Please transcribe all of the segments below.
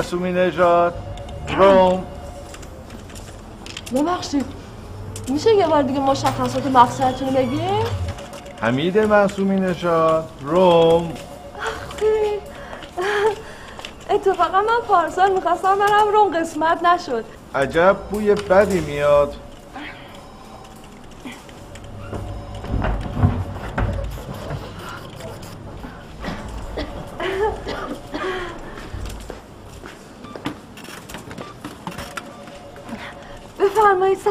معصومی نژاد روم. ببخشید. میشه یه بار دیگه مشخصات مقصدتون رو بگید حمید معصومی نژاد روم. اتفاقا من پارسال می‌خواستم برم روم قسمت نشد. عجب بوی بدی میاد.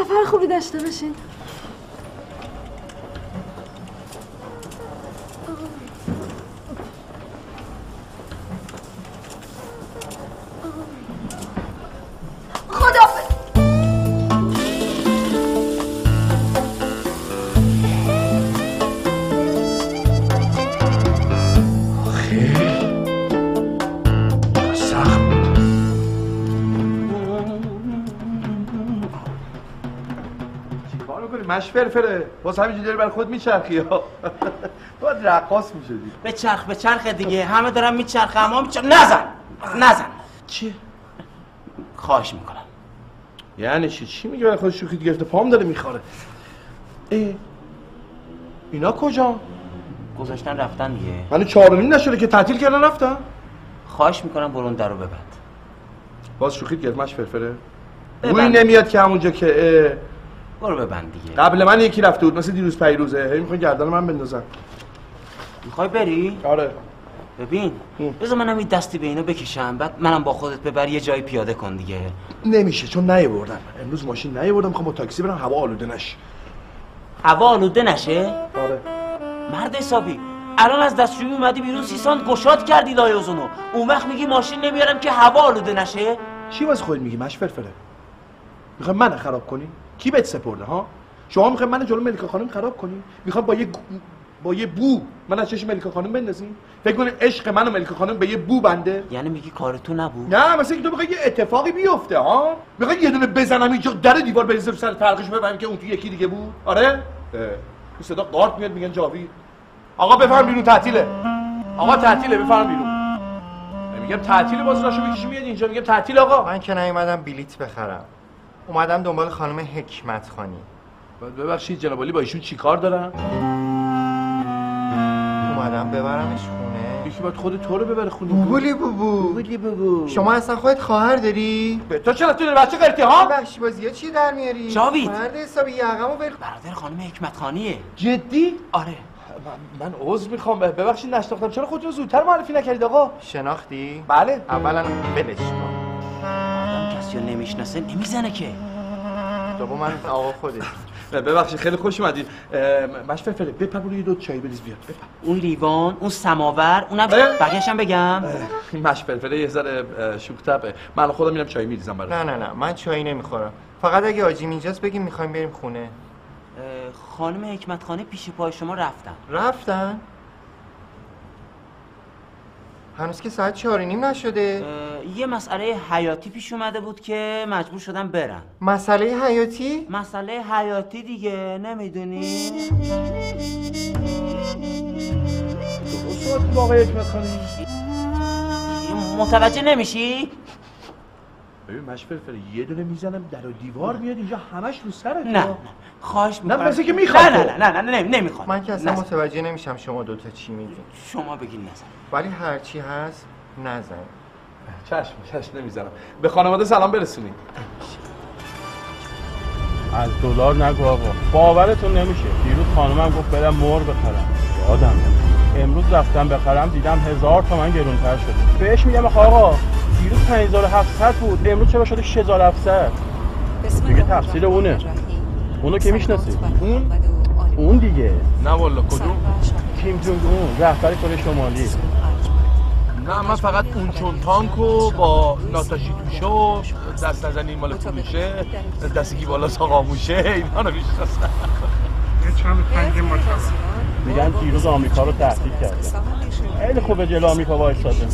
سفر خوبی داشته باشین. چیکار می‌کنی مش فرفره باز همینجوری داری برای خود میچرخی. ها باید رقاص می‌شدی. به چرخ به چرخ دیگه. همه دارن میچرخه اما میچرخ نزن نزن. چی؟ خواهش می‌کنم. یعنی چی؟ چی میگه برای خود شوخی گرفته؟ پام داره می‌خوره. ای اینا کجا؟ گذاشتن رفتن دیگه. من چهار و نیم نشده که تعطیل کردن رفتن؟ خواهش می‌کنم برون در رو ببند. باز شوخی گرفت. مش فرفره. روی نمیاد که همونجا که برو ببند دیگه. قبل من یکی رفته بود مثل دیروز پیروزه. هی می‌خوان گردن من بندازن می‌خوای بری؟ آره. ببین. بذار منم این دستی به اینو بکشم بعد منم با خودت ببر یه جایی پیاده کن دیگه. نمیشه چون نیاوردن امروز ماشین نیاوردم می‌خوام با تاکسی برم هوا آلوده نشه. هوا آلوده نشه؟ آره. مرد حسابی الان از دستشویی اومدی بیرون سیسان گشاد کردی لایوزونو. اون وقت میگی ماشین نمیارم که هوا آلوده نشه؟ چی واسه خود میگی؟ مش فرفره می‌خوای من خراب کنی؟ کی بهت سپرده ها؟ شما می‌خوای من جلو ملیکا خانم خراب کنی؟ می‌خوای با یه با یه بو من از چشم ملیکا خانم بندازی فکر کنی عشق من و ملیکا خانم به یه بو بنده؟ یعنی میگی کار تو نبود؟ نه مثلا اینکه تو می‌خوای یه اتفاقی بیفته ها؟ می‌خوای یه دونه بزنم اینجا در دیوار بریزم سر فرقش ببینم که اون تو یکی دیگه بود؟ آره؟ اه. این صدا قارت میاد میگن جاوید. آقا بفهم بیرون تعطیله. آقا تعطیله بفهم بیرون. میگم تعطیل باز راشو بکشی میاد اینجا؟ میگم تعطیل آقا. من که نیومدم بلیت بخرم. اومدم دنبال خانم حکمت خانی ببخشید جناب علی با ایشون چیکار دارن؟ اومدم ببرمش خونه. یکی باید خود تو رو ببره خونه. بوبولی بوبو. بگو شما اصلا خودت خواهر داری؟ به تو چرا تو بچه قرتی ها؟ بخشی بازی ها چی در میاری؟ جاوید. مرد حسابی یقمو ول برادر خانم حکمت خانیه جدی؟ آره. من, من عذر می‌خوام. ببخشید نشناختم. چرا خودتون زودتر معرفی نکردید آقا؟ شناختی؟ بله. اولا ولش کن. کسی رو نمی‌شناسه نمی‌زنه که. دوم من آقا خودت. ببخشید خیلی خوش اومدید مش فرفره بپر برو یه دو چای بریز بیاد. بپر اون لیوان اون سماور اونم. بقیه‌ش هم بگم. مش فرفره یه ذره شوک طبعه. من خودم میرم چای میریزم برای نه نه نه من چایی نمی‌خورم. فقط اگه آجیم اینجاست بگیم می‌خوایم بریم خونه. خانم حکمت خانه پیش پای شما رفتن. رفتن؟ هنوز که ساعت چهار نیم نشده. یه مسئله حیاتی پیش اومده بود که مجبور شدن برن مسئله حیاتی؟ مسئله حیاتی دیگه نمی‌دونی. متوجه نمیشی؟ ببین مش فرفره یه دونه می‌زنم در و دیوار میاد اینجا همش رو سرت نه نه. خواهش می‌کنم. مثل که می‌خواد نه. نه نه نه نه نمی‌خوام من که اصلا متوجه نمیشم شما دوتا چی میگین. شما بگین نزن ولی هرچی هست نزن. چشم چشم نمی‌زنم به خانواده سلام برسونید از دلار نگو آقا. باورتون نمیشه. دیروز خانمم گفت برم مر بخرم. یادم. امروز رفتم بخرم دیدم هزار تومن گرونتر شده. بهش میگم آقا دیروز 5700 بود. امروز چرا شده 6700 دیگه تفسیر اونه. اونو که می‌شناسی اون اون دیگه. نه والا کدوم؟ کیم جونگ اون رهبر کره شمالی. نه من فقط اون چون تانکو با ناتاشی توشه و دست نزنی مال پولوشه دستی بالا ساقاموشه اینا رو می‌شناسم. میگن دیروز آمریکا رو تهدید کرده خیلی خوبه جلو آمریکا وایستاده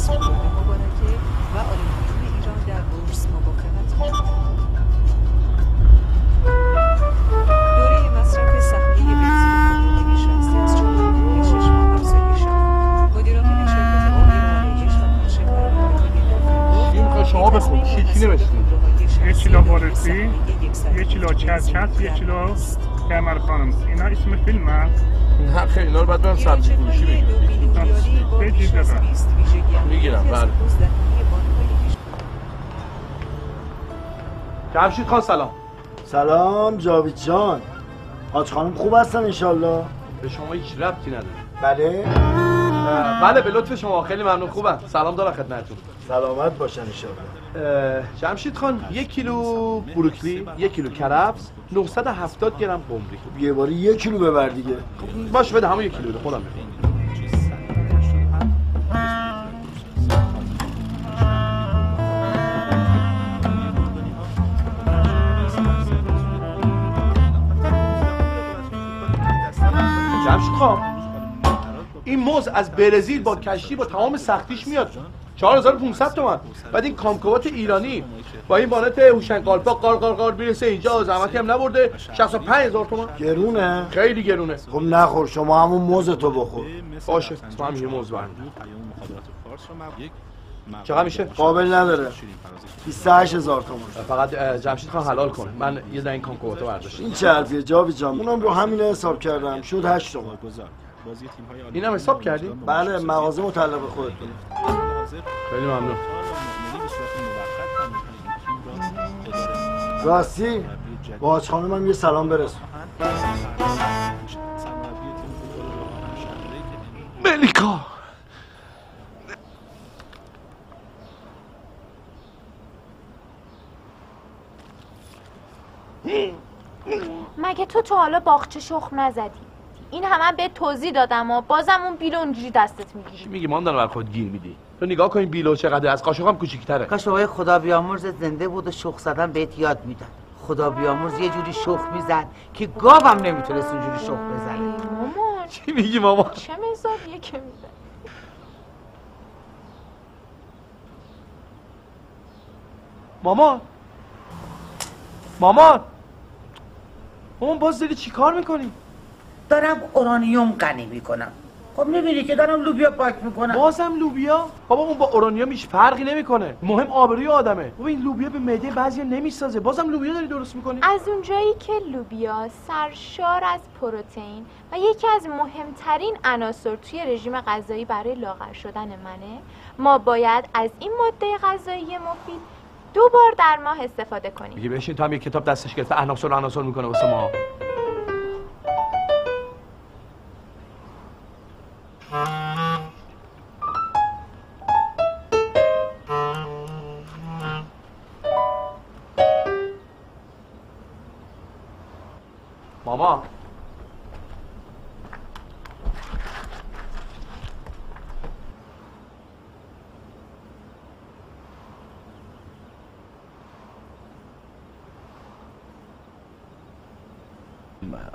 چی نوشتی؟ یک کیلو بورسی یک کیلو چرچت یک کیلو کمر خانم. اینا اسم فیلم نه خیلی اینا رو باید برم سبزی فروشی بگیرم. بگیر دادم می‌گیرم بله. جمشید خان سلام. سلام جاوید جان. حاج خانم خوب هستن انشالله به شما هیچ ربطی نداره. بله. بله به لطف شما. خیلی ممنون. خوبم. سلام دارم خدمتتون. سلامت باشن اه، جمشید خان یک کیلو بروکلی یک کیلو کرفس 970 گرم قمری یه باری یک کیلو ببر دیگه. باش بده همون یک کیلو بده. خودم می‌خوام. این موز از برزیل با کشتی با تمام سختیش میاد. 4500 تومن. بعد این کامکوات ایرانی با این وانت هوشنگ قالپا قار قار قار می‌رسه. اینجا زحمتی هم نبرده. 65000 تومن. گرونه. خیلی گرونه. خب نخور شما همون موز تو بخور. باشه. تو هم یه موز برمی چقدر میشه؟ قابل نداره. 28 هزار تومن. فقط جمشید خان حلال کن من یه دن این کامکواتو برداشت این چه حرفیه؟ جاوید جان اونم رو همین حساب کردم. شد 8 تومن اینم حساب کردی؟ بله مغازه متعلق خودتونه خیلی ممنون. راستی با خانم هم یه سلام برسون. ملیکا. مگه تو تا حالا باغچه شخم نزدی؟ این همه به توضیح دادم و بازم اون بیلو اونجوری دستت چی می‌گیری میگی ما هم دارم بر خود گیر میدی؟ تو نگاه کن بیلو چقدر از قاشق هم کوچیک‌تره. کاش بابای خدا بیامرز زنده بود و شخ زدن بهت یاد می‌داد. خدا بیامرز یه جوری شخ می‌زد که گاوم نمی‌تونست اونجوری شخ بزنه. مامان. چی میگی ماما چه مزاجیه که میده مامان؟ مامان؟ مامان باز داری چی کار می‌کنی؟ دارم اورانیوم غنی می‌کنم. خب می‌بینی که دارم لوبیا پاک می‌کنم. بازم لوبیا؟ بابا اون با اورانیوم هیچ فرقی نمی‌کنه. مهم آبروی آدمه. بابا این لوبیا به معده بعضیا نمی‌سازه. بازم لوبیا داری درست می‌کنی؟ از اونجایی که لوبیا سرشار از پروتئین و یکی از مهمترین عناصر توی رژیم غذایی برای لاغر شدن منه ما باید از این ماده غذایی مفید دو بار در ماه استفاده کنیم. میگه بشین تو هم یه کتاب دستش گرفته عناصر عناصر می‌کنه واسه ما. ماما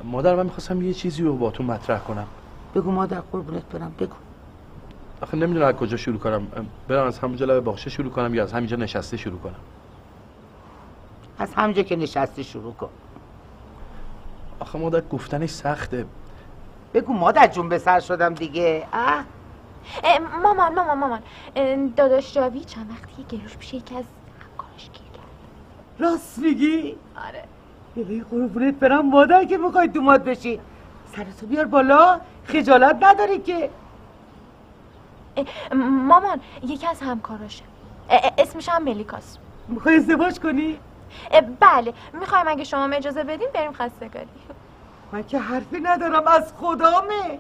مادر من می‌خواستم یه چیزی رو با تو مطرح کنم. بگو مادر قربونت برم بگو. آخه نمی‌دونم از کجا شروع کنم. برم از همونجا لب باغچه شروع کنم یا از همینجا نشسته شروع کنم؟ از همجا که نشستی شروع کن. آخه مادر گفتنش سخته. بگو مادر جون به سر شدم دیگه. اه؟ اه، مامان مامان مامان. داداش جاوی چند وقتی گلوش پیش یکی از همکاراش گیر کرد. راست میگی؟ آره. بلی قربونت برم مادر که می‌خوای دومات بشی. سرتو بیار بالا. خجالت نداری که؟ مامان یکی از همکاراشه. اسمش هم ملیکاست می‌خوای ازدواج کنی؟ بله. می‌خوایم اگه شما اجازه بدین بریم خستگاری. من که حرفی ندارم از خدامه.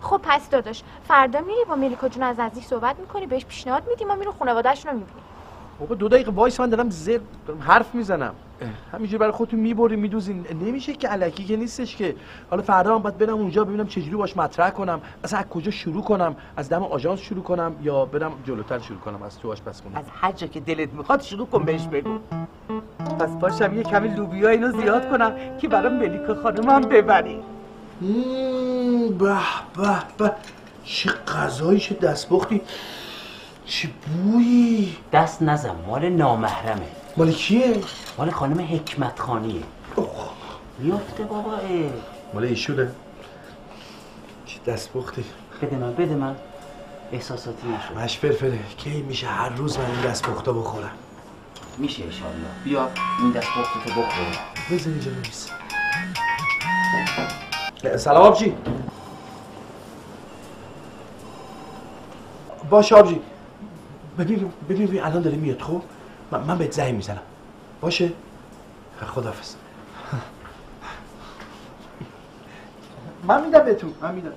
خب پس داداش فردا میری با ملیکا جون از نزدیک صحبت می‌کنی بهش پیشنهاد میدی ما میرو خانواده‌شون رو می‌بینیم. بابا دو دقیقه وایس من دارم زر حرف می‌زنم. همینجوری برای خودتون می‌بری میدوزین. نمیشه که علکی که نیستش که. حالا فردا من باید برم اونجا ببینم چجوری باش مطرح کنم. اصلا از کجا شروع کنم؟ از دم آژانس شروع کنم یا برم جلوتر شروع کنم؟ از تو آشپزخونه از هر جا که دلت می‌خواد شروع کن بهش بگو. پس پاشم یه کمی لوبیا اینو زیاد کنم که برای ملیکا خانمم ببری به به به. چه غذایی چه دستپختی چه بویی. دست نزن مال نامحرمه. مال کیه؟ مال خانم حکمت خانیه میافته بابا. اه. مال ایشونه. چه دستپختی بده من بده من. احساساتی نشد. مش فرفره کی میشه هر روز من این دستپختا بخورم؟ میشه انشالله بیا این دست تو بخور. بزن اینجا ببیس سلام آبجی. باش آبجی. ببین ببین الان داره میاد خب؟ من, من بهت زنگ می‌زنم. باشه؟ خدافز من میدم بهتون من میدم.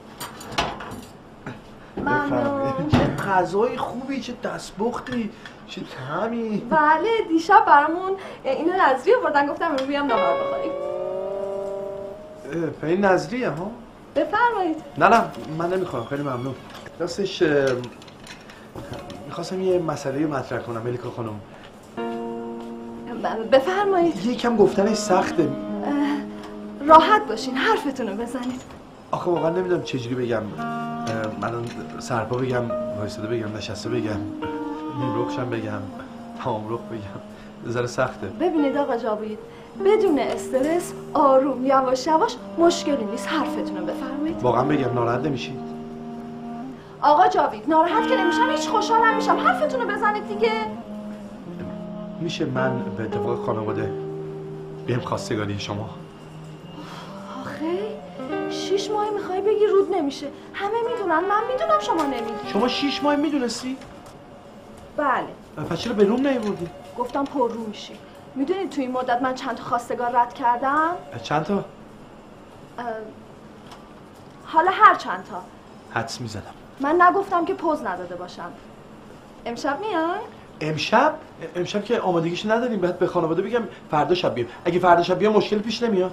ممنون چه غذای خوبی چه دستبختی چه طعمی. بله دیشب برامون اینو نظری آوردن گفتم امروز بیام نهار بخوریم. این نظریه ها؟ بفرمایید. نه نه من نمی‌خوام خیلی ممنون. راستش می‌خواستم یه مسئله رو مطرح کنم ملیکا خانم. بفرمایید. یکم گفتنش سخته راحت باشین حرفتون رو بزنید. آخه واقعا نمی‌دونم چجوری بگم. من سرپا بگم وایساده بگم نشسته بگم. نیمرخشم بگم تامرخ بگم. یه ذره سخته. ببینید آقا جاوید بدون استرس آروم یواش یواش مشکلی نیست. حرفتون رو بفرمایید. واقعا بگم ناراحت نمیشی؟ آقا جاوید ناراحت که نمیشم هیچ خوشحالم میشم حرفتون رو بزنید دیگه. میشه من به اتفاق خانواده بیم خواستگاری شما؟ آخه شیش ماه می‌خوای بگی رود نمیشه. همه می‌دونن من می‌دونم شما نمیگی. شما شیش ماه می‌دونستی؟ بله. پس چرا به روم نیوردی؟ گفتم پر رو میشی. می‌دونید تو این مدت من چند تا خواستگار رد کردم؟ چند تا؟ حالا هر چند تا. حدس می‌زدم من نگفتم که پوز نداده باشم. امشب میای؟ امشب؟ امشب که آمادگیش نداریم باید به خانواده بگم فردا شب بیام. اگه فردا شب بیام مشکل پیش نمیاد.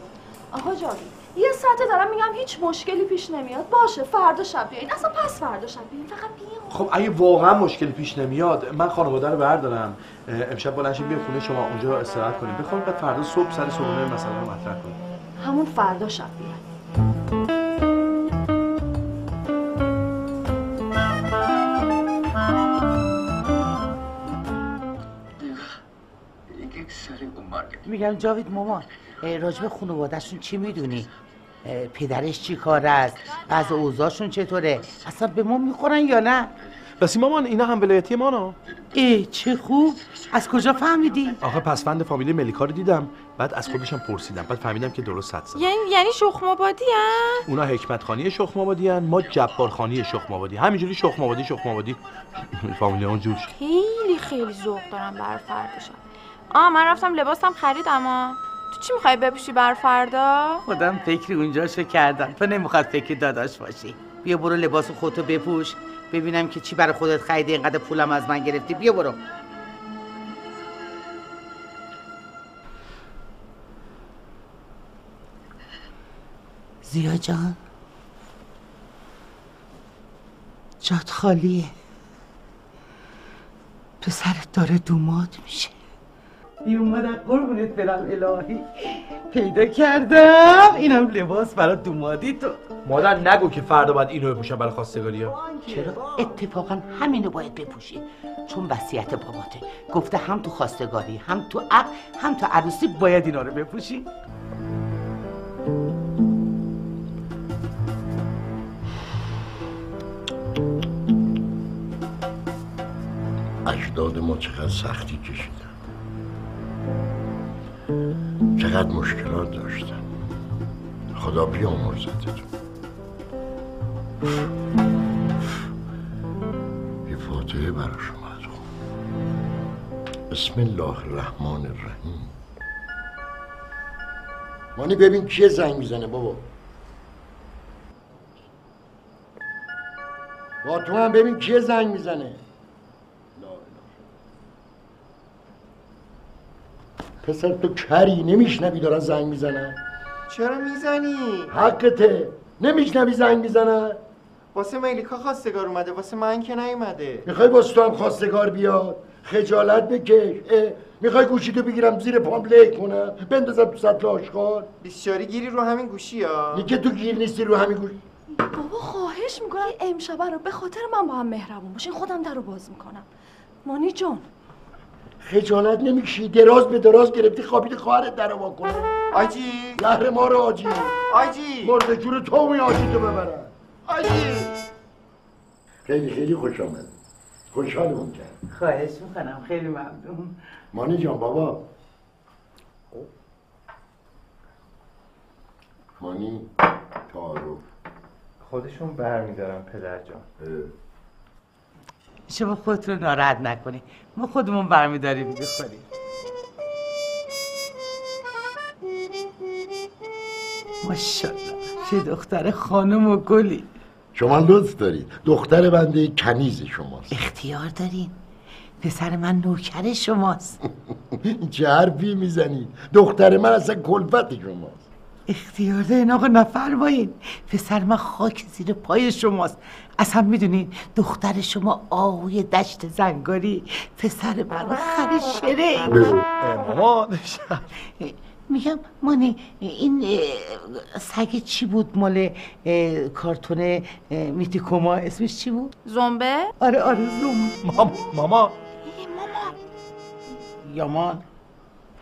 آقا جاوید یه ساعته دارم میگم هیچ مشکلی پیش نمیاد. باشه فردا شب بیایید اصلا پس فردا شب بیایید فقط بیام. خب اگه واقعا مشکل پیش نمیاد من خانواده رو بردارم. امشب بلند شیم خونه شما اونجا استراحت کنیم. بخوام بعد فردا صبح سر صبحونه مثلا رو مطرح کنیم. همون فردا شب میگم جاوید مامان راجب خانوادهشون چی می‌دونی؟ پدرش چی کار است؟ از اوضاعشون چطوره؟ اصلا به ما می‌خورن یا نه؟ بسی مامان اینا هم ولایتی ما نه ای چه خوب از کجا فهمیدی؟ آخه پسفند فامیلی ملیکا رو دیدم بعد از خودشم پرسیدم بعد فهمیدم که درست زدم. یعنی یعنی شخم آبادی هم؟ اونا حکمت خانی شخم آبادی ما جبار خانی شخم آبادی همینجوری شخم آبادی شخم آبادی فامیلی اون جور شد. خیلی خیلی ذوق دارم بر فرداشم آه من رفتم لباسم خریدم آ تو چی می‌خوای بپوشی بر فردا؟ خودم فکری اونجاشو کردم. تو نمی‌خواد فکر داداش باشی. بیا برو لباس خودتو بپوش. ببینم که چی برای خودت خریدی. اینقدر پولم از من گرفتی. بیا برو. زیا جان. جات خالیه. پسرت داره دوماد میشه. این اومدن قربونت برم الهی. پیدا کردم. اینم لباس برای دومادی تو مادر نگو که فردا باید اینو بپوشم برای خواستگاری ها چرا؟ اتفاقا همینو باید بپوشی. چون وصیت باباته. گفته هم تو خواستگاری هم تو عقد هم تو عروسی باید اینا رو بپوشی. اجداد ما چقدر سختی کشیدن. چقدر مشکلات داشتن. خدا بیامرزتتون یه فاتحه برا شما خون بسم الله الرحمن الرحیم. مانی ببین کیه زنگ می‌زنه بابا. با تو هم ببین کیه زنگ می‌زنه. پسر تو کری نمیشنوی دارن زنگ می‌زنن. چرا می‌زنی؟ حقته. نمیشنوی زنگ می‌زنن. واسه ملیکا خواستگار اومده واسه من که نیومده. می‌خوای واسه تو هم خواستگار بیاد؟ خجالت بکش. اه، می‌خوای گوشیتو بگیرم زیر پام له کنم؟ بندازم تو سطل آشغال؟ بیسیاری گیری رو همین گوشی ها. که تو گیر نیستی رو همین گوش بابا خواهش می‌کنم امشبه رو به خاطر من با هم مهربون باشین. خودم در رو باز می‌کنم. مانی جون خجالت نمی‌کشی. دراز به دراز گرفتی خوابیده خواهرت در رو کنه آجی زهر ما رو آجی. آجی مرد جور تو می آجی تو ببرن. آجی خیلی خیلی خوش آمد. خوشحالمون کرد خواهش می‌کنم. خیلی ممنون. مانی جان بابا. مانی تعارف خودشون برمیدارن پدر جان. شما خودتون رو ناراحت نکنید ما خودمون برمیداریم می‌خوریم ماشاءالله. چه دختر خانم و گلی. شما لطف دارید. دختر بنده کنیز شماست. اختیار دارین. پسر من نوکر شماست. چه حرفی می‌زنید؟ دختر من اصلا کلفت شماست. اختیار دارین آقا نفرمایین. پسر من خاک زیر پای شماست. اصلا می‌دونین دختر شما آهوی دشت زنگاری پسر من خر شره مامان میگم مانی این سگ چی بود؟ مال کارتون اه، میتیکوما اسمش چی بود؟ زنبه؟ آره آره زوم مام ماما. یامان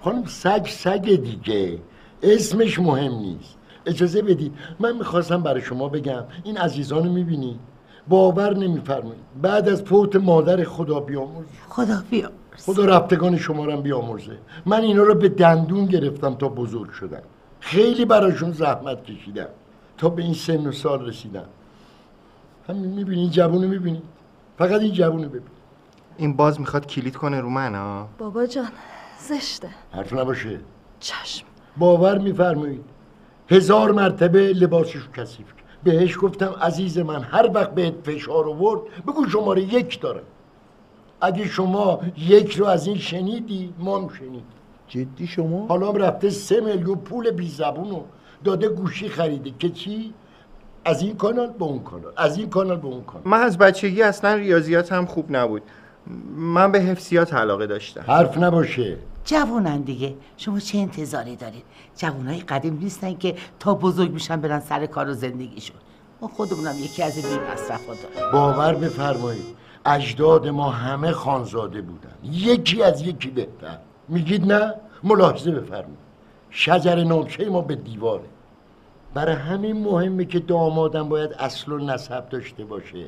خانم سگ سگ دیگه. اسمش مهم نیست. اجازه بدید. من می‌خواستم برای شما بگم. این عزیزان رو می‌بینید باور نمیفرمایید. بعد از فوت مادر خدا بیامرز خدا بیا خدا رفتگان شما رو بیامرزه. من اینا رو به دندون گرفتم تا بزرگ شدم. خیلی براشون زحمت کشیدم. تا به این سن و سال رسیدم. همین می‌بینید جوونو می‌بینید فقط این جوونو ببین. این باز می‌خواد کلید کنه رو من ها بابا جان زشته. حرف نباشه. چشم. باور میفرمایید. هزار مرتبه لباسشو کثیف کرد. بهش گفتم عزیز من هر وقت بهت فشار آورد بگو شماره یک دارم اگه شما یک رو از این شنیدی ما هم شنید جدی شما؟ حالا رفته سه میلیون پول بی زبونو داده گوشی خریده. که چی؟ از این کانال به اون کانال. از این کانال به اون کانال. من از بچگی اصلا ریاضیات هم خوب نبود. من به حفظیات علاقه داشتم. حرف نباشه. جوونن دیگه. شما چه انتظاری دارید؟ جوونای قدیم نیستن که تا بزرگ میشن برن سر کار و زندگیشون. ما خودمونم یکی از این بی مصرف داریم. باور بفرمایید اجداد ما همه خانزاده بودن. یکی از یکی بهتر. میگید نه؟ ملاحظه بفرمایید. شجر نامچه ما به دیواره. برای همین مهمه که دامادم باید اصل و نسب داشته باشه.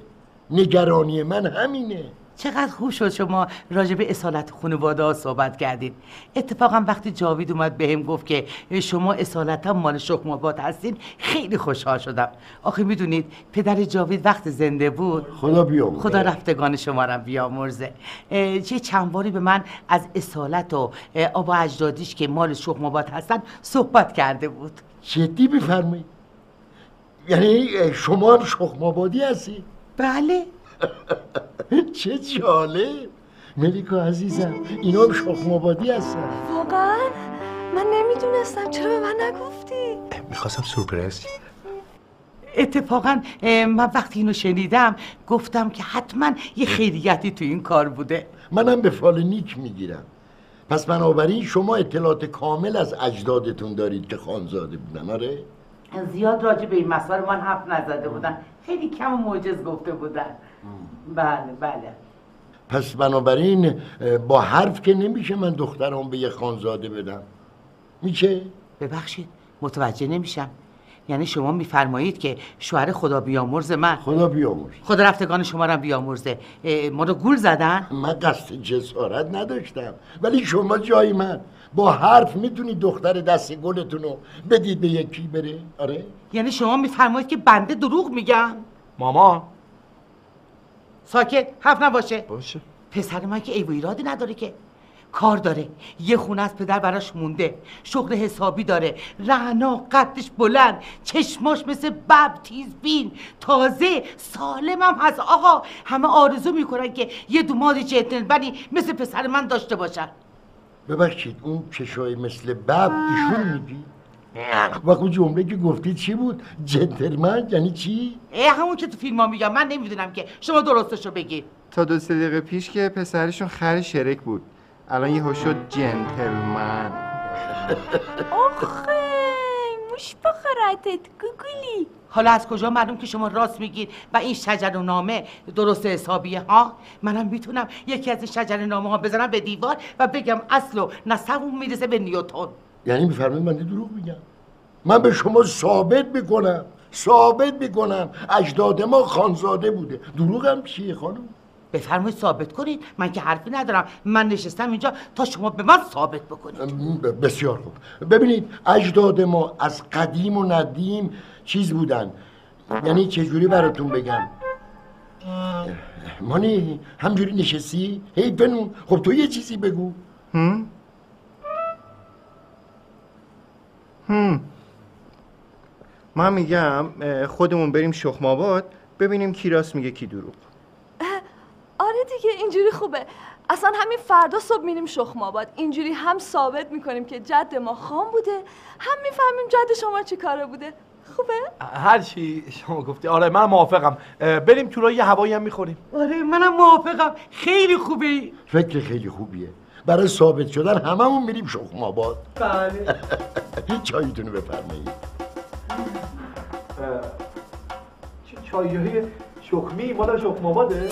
نگرانی من همینه. چقدر خوب شد شما راجع به اصالت خانواده ها صحبت کردین. اتفاقا وقتی جاوید اومد بهم گفت که شما اصالتا مال شکم آباد هستین خیلی خوشحال شدم. آخه می‌دونید پدر جاوید وقت زنده بود. خدا بیامرزه. خدا رفتگان شما را بیامرزه. چه چند باری به من از اصالت و آبا اجدادیش که مال شکم آباد هستن صحبت کرده بود. جدی بفرمایید. یعنی شما هم شخمابادی هستی؟ بله. چه جالب. ملیکا عزیزم اینا هم شخمابادی هستن. واقعا؟ من نمی‌دونستم. چرا به من نگفتی؟ می‌خواستم سورپرایز اتفاقا من وقتی اینو شنیدم گفتم که حتما یه خیریتی تو این کار بوده. منم به فال نیک می‌گیرم. پس بنابراین شما اطلاعات کامل از اجدادتون دارید که خانزاده بودن آره؟ زیاد راجع به این مسائل من حرف نزده بودن. خیلی کم و موجز گفته بودن. بله بله. پس بنابراین با حرف که نمیشه من دخترم به یه خانزاده بدم. میشه؟ ببخشید متوجه نمیشم. یعنی شما میفرمایید که شوهر خدا بیامرز من. خدا بیامرز. خدا رفتگان شما را بیامرزه. ما رو گول زدن؟ من قصد جسارت نداشتم. ولی شما جای من. با حرف می‌تونید دختر دست گلتون رو بدید به یکی بره؟ آره؟ یعنی شما میفرمایید که بنده دروغ میگم؟ ماما ساکت حرف نباشه. باشه. پسر من که عیب و ایرادی نداره که. کار داره. یه خونه از پدر براش مونده. شغل حسابی داره. رعنا قدش بلند. چشماش مثل بب تیز بین. تازه سالمم هست. آقا همه آرزو می‌کنن که یه دوماد جنتلمنی مثل پسر من داشته باشن. ببخشید اون چشای مثل بب ایشون میگی؟ و اون جمله که گفتی چی بود؟ جنتلمن یعنی چی؟ اه همون که تو فیلم ها میگم من نمی‌دونم که. شما درستشو بگید تا دو سه دقیقه پیش که پسرشون خر شرک بود. الان یهو شد جنتلمن. آخه مش بخرتت گوگلی حالا از کجا معلوم که شما راست میگید و این شجر نامه درست حسابیه ها؟ منم می‌تونم یکی از این شجر نامه ها بزنم به دیوار و بگم اصل و نسبمون می‌رسه به نیوتن. یعنی میفرمایید من دروغ میگم. من به شما ثابت می‌کنم ثابت می‌کنم. اجداد ما خانزاده بوده. دروغم چیه خانم؟ بفرمایید ثابت کنید. من که حرفی ندارم. من نشستم اینجا تا شما به من ثابت بکنید. ب- بسیار خوب. ببینید اجداد ما از قدیم و ندیم چیز بودن. یعنی چجوری براتون بگم؟ مانی همجوری نشستی؟ هی بنون خب تو یه چیزی بگو. هم؟ هم. من میگم خودمون بریم شخم آباد ببینیم کی راست میگه کی دروغ. آره دیگه اینجوری خوبه. اصلا همین فردا صبح میریم شخم آباد اینجوری هم ثابت می‌کنیم که جد ما خام بوده هم می‌فهمیم جد شما چی کاره بوده. خوبه؟ هر چی شما گفتی. آره من موافقم. بریم تورای یه هوایی هم می‌خوریم. آره منم موافقم. خیلی خوبه فکر خیلی خوبیه. برای ثابت شدن هممون میریم شخم آباد بله. چایتونو بفرمایید. چایی های شخمی مال شخم آباده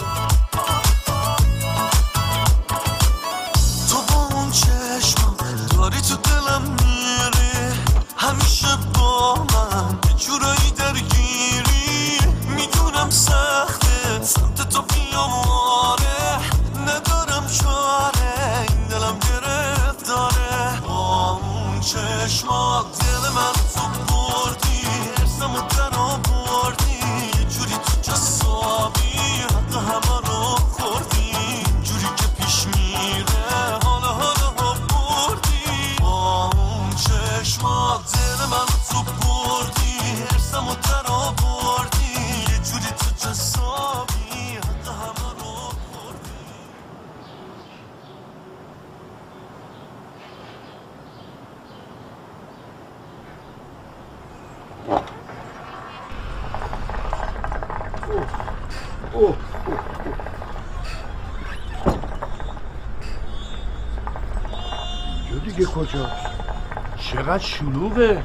شلوغه.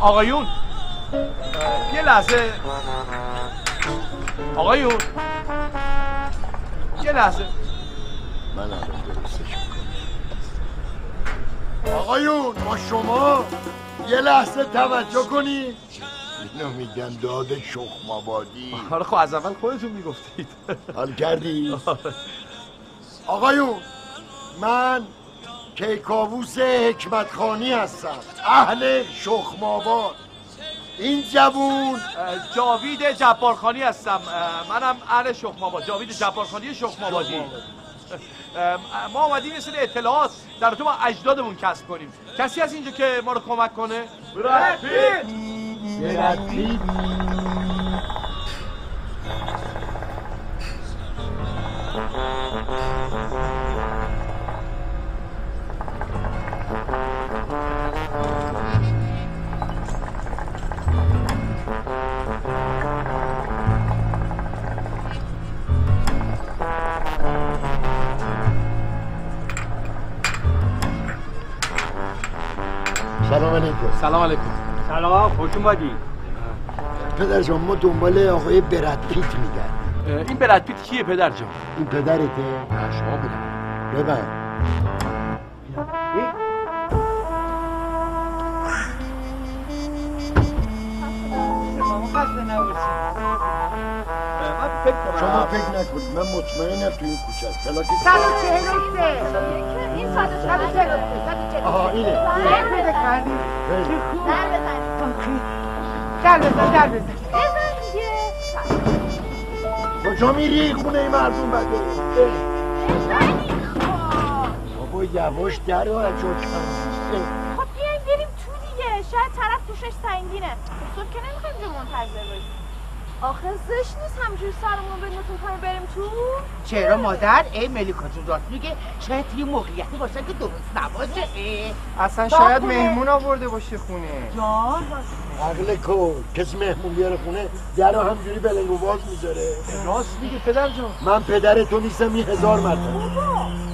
آقایون. یه لحظه. آقایون. یه لحظه. من الان درستش آقایون با شما یه لحظه توجه کنید اینو میگن داد شخم آبادی حالا خب از اول خودتون می‌گفتید. حال کردی؟ آقایون من کیکاووس حکمتخانی هستم. اهل شخم آباد این جوون جاوید جبارخانی هستم. منم اهل شخماباد جاوید جبارخانی شخمابادی ما اومدیم یه سری اطلاعات در تو با اجدادمون کسب کنیم. کسی هست اینجا که ما رو کمک کنه؟ برد پیت. سلام علیکم. سلام علیکم. سلام خوش اومدی پدر جان ما دنبال آقای برد پیت میگن این براد پیت کیه پدر جان؟ این پدرته. نه شما بدم ببن شما فکر نکنید من مطمئنم تو این کوچه است. پلاک صد و چهل و سه. این صد و صد و چهل و سه. صد و چهل و سه. آها اینه. در بده کردی؟ خیلی. در بزن. در بزن در بزن. کجا میری؟ خونه این مردم بده. خب بابا یواش در رو از جا کن. خب بیاین بریم تو دیگه. شاید طرف توشش سنگینه. صبح که نمی‌خوایم اینجا منتظر باشیم آخه زشت نیست همجوری سرمون بندازیم کنیم بریم تو؟ چرا مادر؟ ای ملیکا جون راست میگه. شاید یه موقعیتی باشه که درست نباشه. اصلا شاید مهمون آورده باشه خونه. جان. عقل کن کسی مهمون بیاره خونه در رو همجوری بلنگ و باز می‌ذاره. راست میگه پدر جان. من پدر تو نیستم یه هزار مرتبه.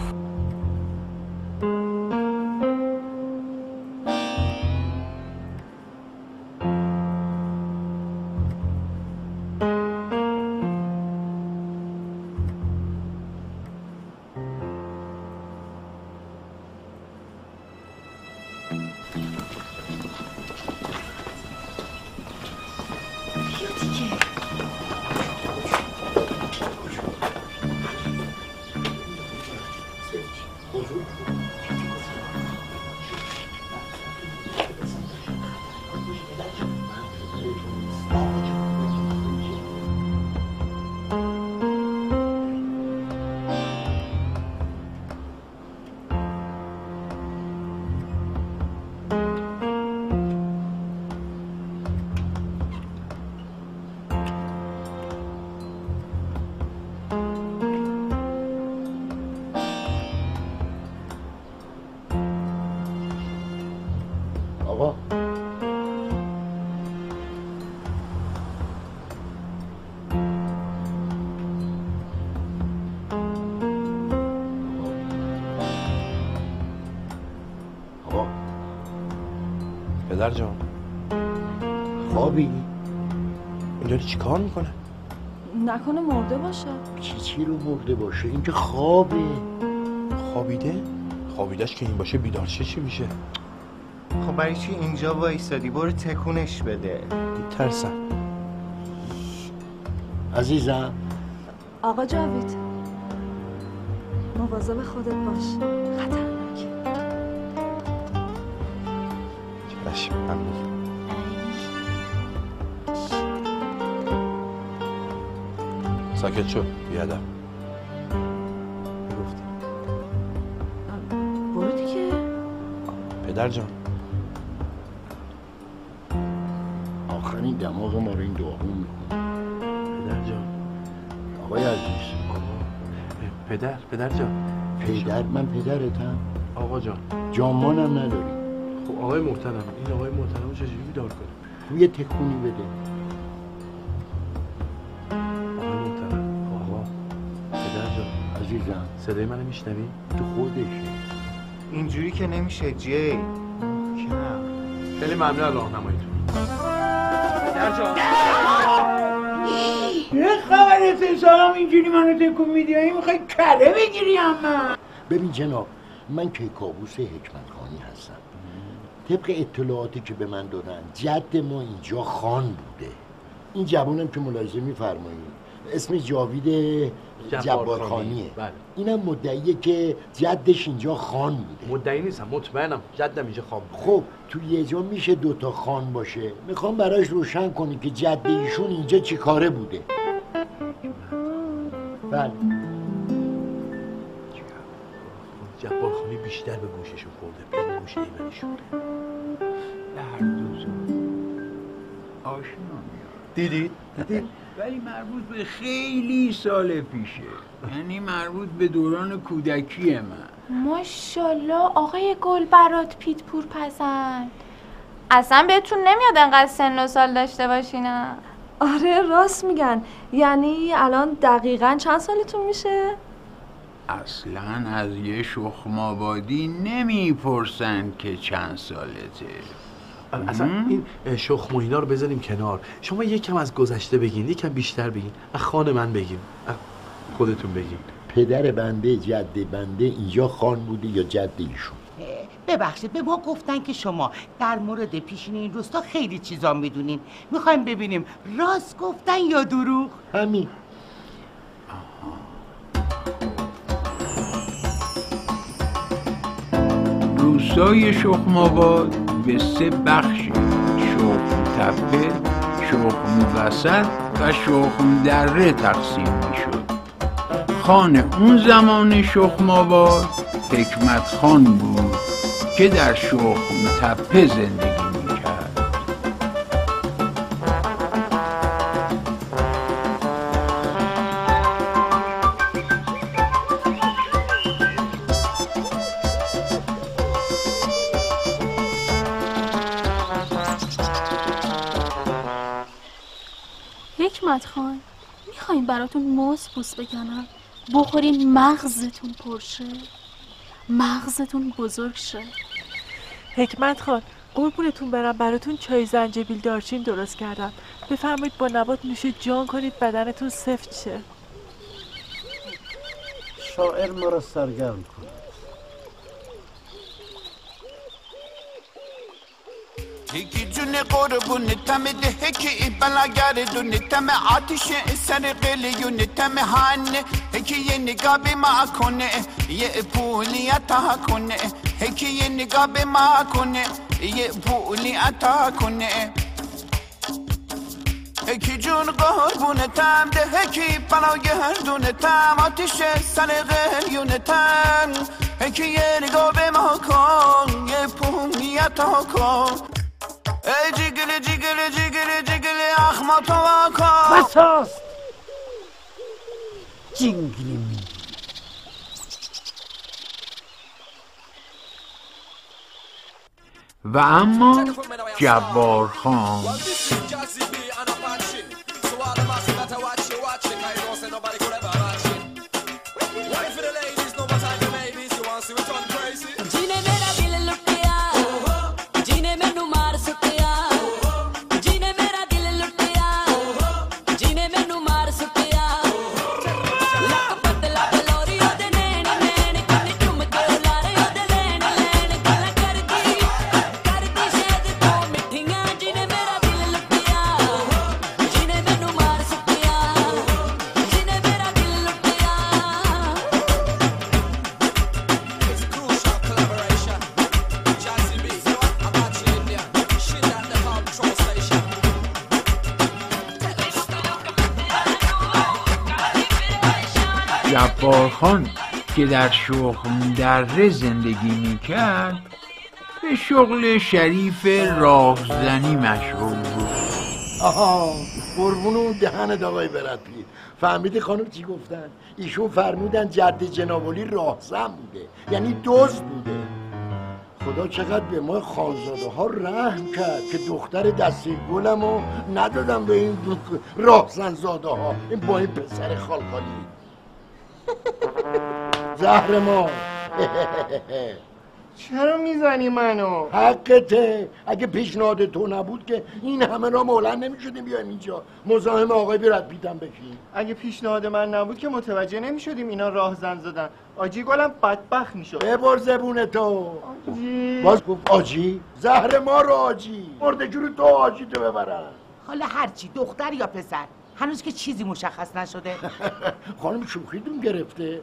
کار می‌کنه؟ نکنه مرده باشه. کی چی رو مرده باشه؟ این که خوابه. خوابیده؟ خوابیدش که این باشه بیدار شه چی میشه؟ خب برای چی اینجا وایستادی برو تکونش بده. ترسم عزیزم. آقا جاوید مواظب خودت باش. خطرناک چشم ساکت شو. بیادم گفتی. برو دیگه. پدر جان. آخرین دماغ ما رو این داغون می‌کنه. پدر جان. آقای عزیز. پدر پدر جان. پدر من پدرتم. آقا جان. جامانم نداری. خب آقای محترم این آقای محترم رو چجوری بیدار کنیم خب یه تکونی بده. صدای منو میشنوی؟ تو خودشه اینجوری که نمیشه جی. محکم. خیلی ممنون از راهنماییتون. پدر جان یه خبرت سلام اینجوری منو تکون میدی؟ این می‌خوای کله بگیری اما ببین جناب من کیکاووس حکمت خانی هستم. طبق اطلاعاتی که به من دادن جد ما اینجا خان بوده. این جوانم که ملاحظه میفرمایید اسم جاوید جبارخانیه. بله. اینم مدعیه که جدش اینجا خان بوده. مدعی نیستم مطمئنم. جدم اینجا خواب بوده. خب تو یه جا میشه دوتا خان باشه. می‌خوام براش روشن کنی که جد ایشون اینجا چی کاره بوده. بله. جبار خانی بیشتر به گوششون خورده به گوش ایمنشون. هر دو زن آشنا میاد. دیدید؟ ولی مربوط به خیلی سال پیشه. یعنی مربوط به دوران کودکی من. ماشاءالله آقای گل برات پیت پور پسند. اصلا بهتون نمیاد انقدر سن و سال داشته باشینا آره راست میگن. یعنی الان دقیقا چند سالتون میشه؟ اصلا از یه شخمابادی نمی‌پرسند که چند سالته. اصلا این شخم و اینا رو بذاریم کنار. شما یکم از گذشته بگین یکم بیشتر بگین. از خان من بگین. از خودتون بگین. پدر بنده جد بنده اینجا خان بوده یا جد ایشون؟ ببخشید به ما گفتن که شما در مورد پیشین این روستا خیلی چیزا می‌دونین. می‌خوایم ببینیم راست گفتن یا دروغ؟ همین. روستای شخماباد به سه بخشی شخم تپه شخم وسط و شخم دره تقسیم می شد خان اون زمان شخماباد حکمت خان بود که در شخم تپه زندگی براتون موز پوست بکنم بخورین مغزتون پرشه مغزتون بزرگ شه. حکمت خان قربونتون برم براتون چای زنجبیل دارچین درست کردم. بفرمایید با نبات نوش جان کنید بدنتون سفت شه. شاعر ما را سرگرم یکی جون قربون تم ده که بلا گردون تم آتش سر قلیون تم هنه هکی یه نگاه به ما کنه یه پولی عطا کنه هکی یه نگاه به ما کنه یه پولی عطا کنه. هکی جون قربون تم ده هکی بلا گردون تم آتش سر قلیون تم هکی یه نگاه به ما کن یه پولی عطا کن. ای جیگلی جیگلی جیگلی جیگلی اخما تو واکن بساست جینگلی می و اما جبار خان که در شخم دره زندگی می‌کرد به شغل شریف راهزنی مشغول بود. آها قربون اون دهن آقای برد فهمیدی خانم چی گفتن؟ ایشون فرمودن جد جنابالی راهزن بوده یعنی دوز بوده. خدا چقدر به ما خانزاده ها رحم کرد که دختر دستی گلم رو ندادم به این راهزن زاده ها این با این پسر خالخالی. زهر ما. چرا می‌زنی منو؟ حقته. اگه پیشنهاد تو نبود که این همه را مولن نمی‌شدیم بیایم اینجا. مزاحم آقای بیرد بیدم بشیم اگه پیشنهاد من نبود که متوجه نمی‌شدیم اینا راه زن زدن. آجی گلم بدبخت می‌شد. ببر زبون تو. باز گفت آجی زهر ما رو آجی. مرده جور تو آجی تو ببرن حالا هرچی دختر یا پسر هنوز که چیزی مشخص نشده. خانم شوخیدون گرفته.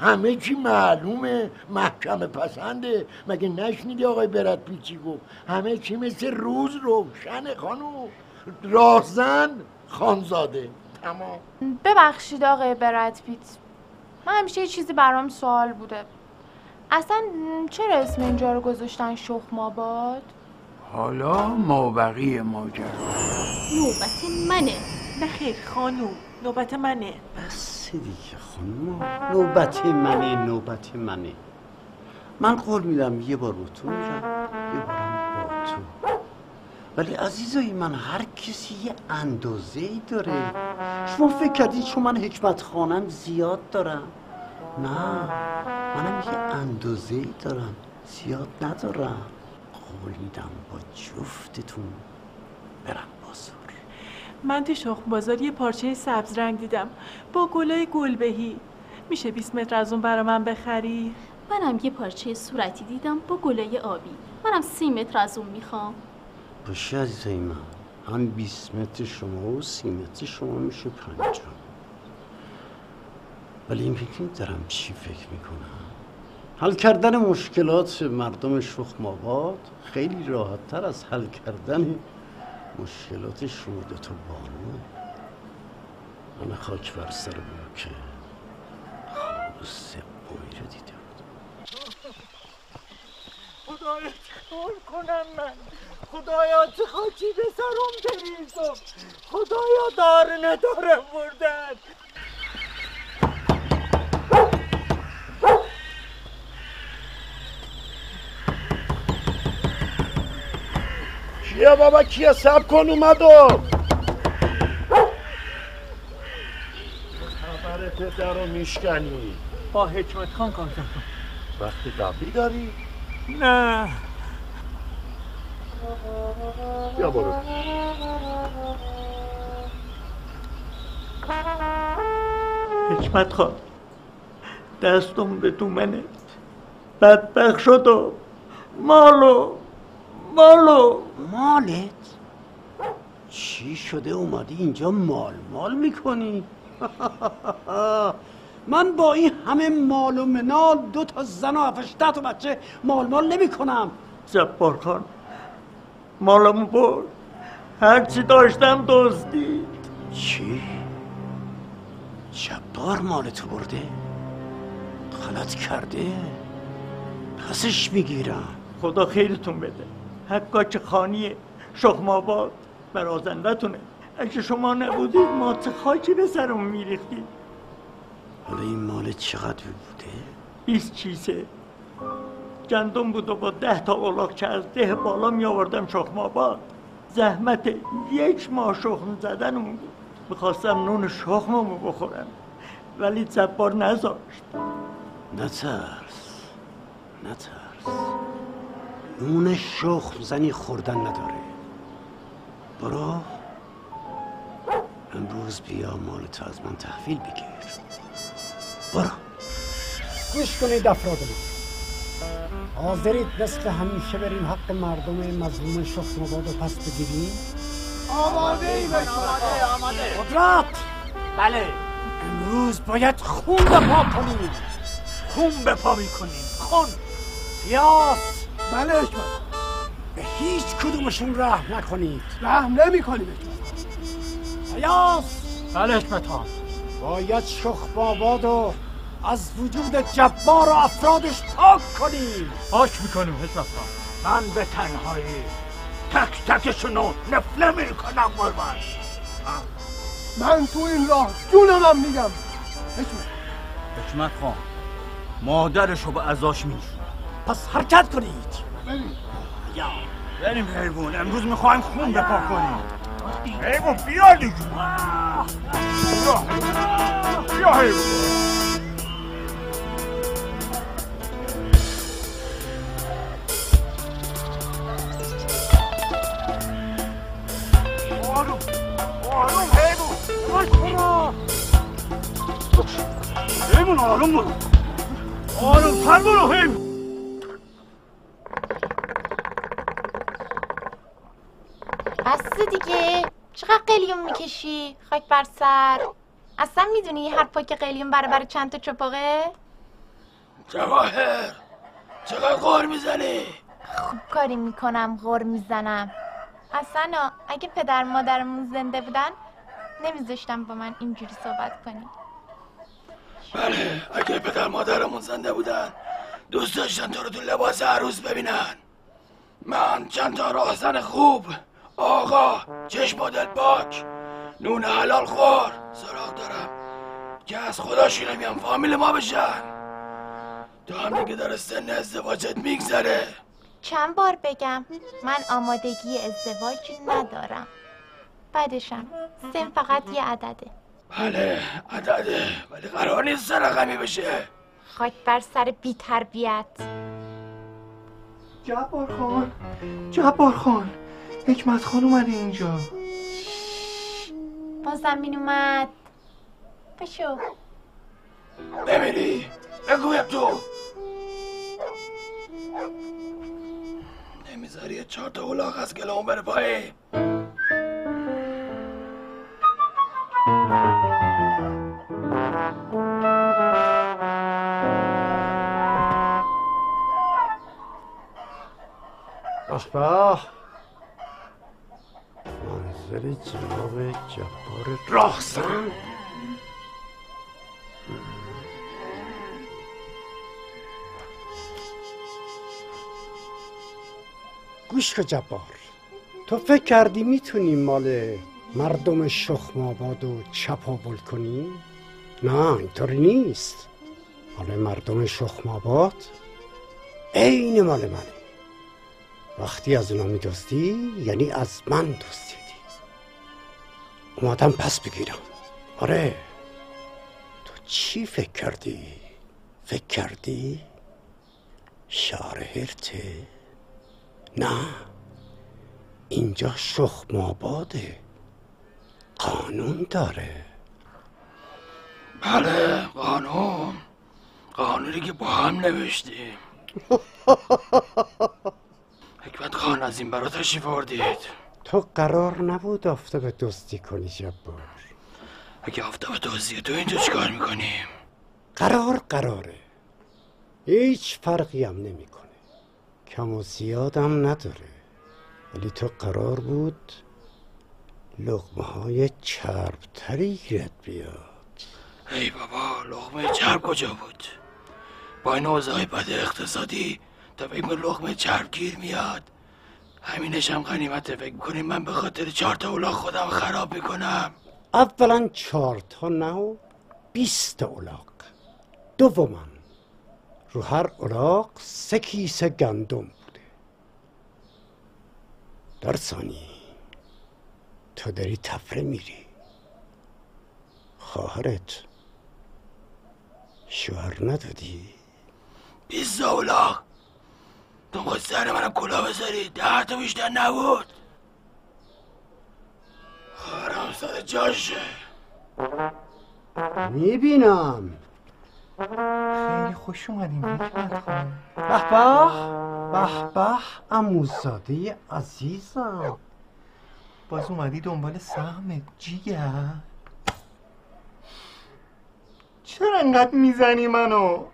همه چی معلومه محکم پسنده. مگه نشنیدی آقای برد پیچی گفت؟ همه چی مثل روز روشن خانم راهزن خانزاده. تمام. ببخشید آقای برد پیت من همیشه یه چیزی برام سوال بوده. اصلا چرا اسم اینجا رو گذاشتن شخم آباد؟ حالا مابقی ماجرا. نوبت منه. نه خیر خانوم. نوبت منه. بس دیگه. نوبت منه نوبت منه. من قول میدم یه بار با تو میرم یه بارم با تو. ولی عزیزای من هر کسی یه اندازه ای داره. شما فکر کردید چون من حکمت خانم زیاد دارم؟ نه منم یه اندازه ای دارم زیاد ندارم. قول میدم با جفتتون برم. من تو شخم بازار یه پارچه سبز رنگ دیدم. با گلای گلبهی. میشه 20 متر از اون برا من بخری؟ منم یه پارچه صورتی دیدم با گلای آبی. منم سی متر از اون می‌خوام. باشه عزیزای من هم 20 متر شما و 30 متر شما میشه پنجاه. ولی می‌دونید دارم چی فکر می‌کنم؟ حل کردن مشکلات مردم شخم آباد خیلی راحت تر از حل کردن مشکلات شما دوتا بانو. من خاک بر سر بود که خواب سپوی رو دیده بود خدایا چیکار کنم من. خدایا چه خاکی به سرم بریزم. خدایا دار ندارم بردن بابا کیا سب کن اومدم. خبرت در رو میشکنی. با حکمت خان کار کردم. وقتی قبلی داری؟ نه. بیا برو. حکمت خان دستم به دومنت بدبخ شدم. مالو. مالو مالت؟ چی شده اومدی اینجا مال مال می‌کنی؟ من با این همه مال و منال دو تا زن و هفتشده تا بچه مال مال نمی کنم جبار خان مالمو برد هرچی داشتم دزدید چی؟ جبار مال تو برده؟ غلط کرده؟ پسش می‌گیرم خدا خیرتون بده حقاچ خانیه شخم آباد برازندتونه اگه شما نبودید ما چه خاکی به سرمون میریختید حالا این مال چقدر بوده؟ بیست چیزه گندم بود و با ده تا اولاغچه از ده بالا می آوردم شخم آباد زحمت یک ماه شخم زدنمون بود. می‌خواستم نون شخممو بخورم ولی زبار نذاشت. نترس. نترس. نون شخم زنی خوردن نداره. برو. امروز بیا مال تو از من تحویل بگیر. برو. گوش کنید افراد من حاضرید مثل همیشه بریم حق مردم مظلوم شخم رو پس بگیریم؟ آماده ای آماده آماده. قدرت! بله. امروز باید خون بپا کنیم. خون بپا می‌کنیم. خون. قیاس بله حکمت به هیچ کدومشون رحم نکنید. رحم نمی کنیم قیاس بله حکمت ها باید شخم آباد و از وجود جبار و افرادش پاک کنیم. پاک می‌کنیم حکمت خان. من به تنهایی تک تکشونو نفله می‌کنم قربان من تو این راه جونمم میگم. حکمت خان مادرشو به ازاش میگی پس حرکت کنید. یا. بریم حیوان. امروز می‌خوایم خون بپا کنیم. حیوان بیا دیگه. بیا. بیا حیوان. آروم آروم برو. آروم تر برو بس دیگه. چقدر قلیون می‌کشی؟ خاک بر سر. اصلا می‌دونی هر پاک قلیون برای برای چند تا چپاقه؟ جواهر چقدر غار می‌زنی؟ خوب کاری می‌کنم غور می‌زنم. اصلا اگه پدر مادرمون زنده بودن نمیذاشتم با من اینجوری صحبت کنی. بله اگه پدر مادرمون زنده بودن دوست داشتن تو رو تو لباس عروس ببینن. من چند تا راهزن خوب آقا چشم و دل پاک. نون حلال خور. سراغ دارم. که از خداشی نمیان فامیل ما بشن. تو هم دیگه داره سن ازدواجت میگذره. چند بار بگم من آمادگی ازدواج ندارم. بعدشم سن فقط یه عدده. بله عدده. ولی قرار نیست سر رقمی بشه. خاک بر سر بی تربیت. جبار خان جبار خان. حکمت خان اومده اینجا. با زمین اومد. بشو. بمیری. بگویم تو. نمی‌ذاری چهار تا الاغ از گلمون بره پایین به به منظر جناب جبار راهزن گوش کن جبار. تو فکر کردی می‌تونی مال مردم شخم آباد و چپاول کنی؟ نه اینطوری نیست. مال مردم شخم آباد عین مال منه. وقتی از اونا میدزدی یعنی از من دزدیدی اومدم پس بگیرم. آره. تو چی فکر کردی؟ فکر کردی؟ شعر هرته؟ نه. اینجا شخم آباده. قانون داره. بله قانون. قانونی که با هم نوشتیم. حکمت خان از این برا تشریف آوردید. تو قرار نبود آفتاب دزدی کنی جبار. اگه آفتاب دوزیه تو اینجا چیکار می‌کنیم قرار قراره. هیچ فرقی هم نمی‌کنه. کم و زیادم نداره. ولی تو قرار بود لغمه های چربتری گیرت بیاد. ای بابا لغمه چرب کجا بود؟ با این اوضاع بد اقتصادی تا می‌کنی لغمه چرب گیر میاد. همینش هم غنیمته. فکر می‌کنیم من به خاطر چهار تا اولاغ خودم خراب می‌کنم؟ اولا چهار تا نه و بیست الاغ دوما رو هر الاغ سه کیسه گندم بوده. در ثانی تو داری تفره میری. خواهرت شوهر ندادی؟ بیست اولاغ. تو خود سر منم کلا بذاری. ده تا بیشتر نبود. خواهرم سر جاشه. می‌بینم. خیلی خوش اومدیم حکمت خان به به به به اموزاده عزیزم. باز اومدی دنبال سهم جیگر چرا انقدر می‌زنی منو؟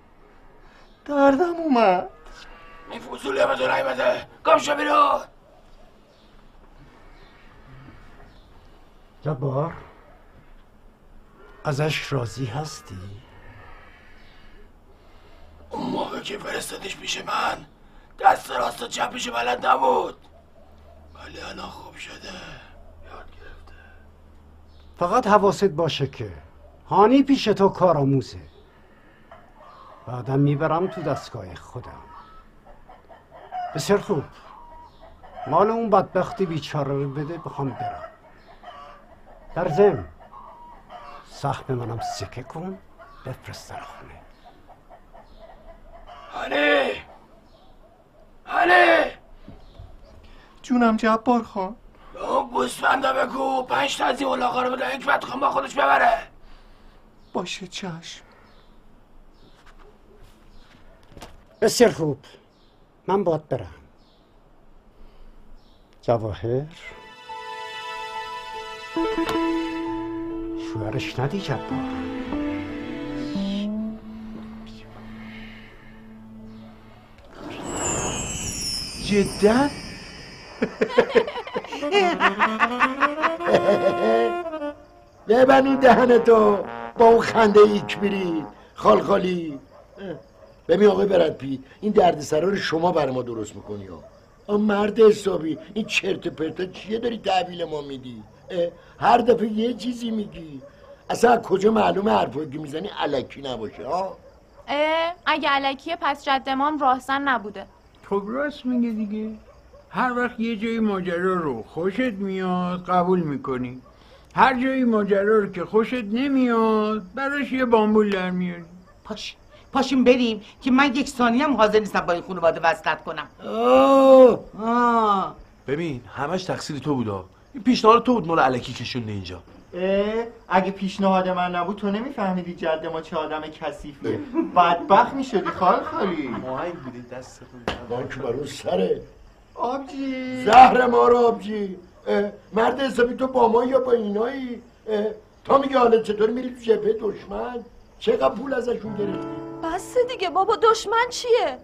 دردم اومد. این فضولی هم تو نیمده گم شو بیرون جبار ازش راضی هستی؟ اون موقع که فرستادش پیش من دست راست و چپش بلد نبود. ولی الان خوب شده. فقط حواست باشه که هانی پیش تو کارآموزه. بعدم می‌برم تو دستگاه خودم. بسیار خوب. مال اون بدبختی بیچاره رو بده بخوام برم. در ضمن سهم منم سکه کن بفرست در خونه. هانی! هانی! جونم جبار خان. اون گوسفنده بگو پنج تا از این اولاغا رو بده حکمت خان با خودش ببره. باشه چشم. بسیار خوب. من باید برم. جواهر. شوهرش ندی جبار جدا؟ ببن اون دهنتو با اون خنده ایک بیری خال خالی. ببین آقای برد این دردسرا رو شما بر ما درست می‌کنی ها. آ مرد حسابی این چرت و پرتا چیه داری تحویل ما میدی؟ هر دفعه یه چیزی میگی. اصلا از کجا معلومه حرفایی که می‌زنی علکی نباشه ها؟ اه اگه علکیه پس جد امام راهزن نبوده. خب راست میگه دیگه. هر وقت یه جایی ماجرا رو خوشت میاد قبول می‌کنی. هر جایی ماجرا رو که خوشت نمیاد براش یه بامبول در میاری. پاش پاشیم بریم که من یک ثانیه هم حاضر نیستم با این خانواده وصلت کنم. آه. ببین همش تقصیر تو بودا این پیشنهاد تو بود مال علکی کشونده اینجا. اه، اگه پیشنهاد من نبود تو نمیفهمیدی جد ما چه آدم کثیفیه. بدبخت می‌شدی خال خالی ماهنگ بودی دستتون باک برو سره. آبجی. زهر ما رو آبجی. مرد حسابی تو با ما یا با اینایی؟ تا میگه حالا چطور میری تو جبهه دشمن؟ چقدر پول ازشون گرفتی؟ بس دیگه بابا دشمن چیه؟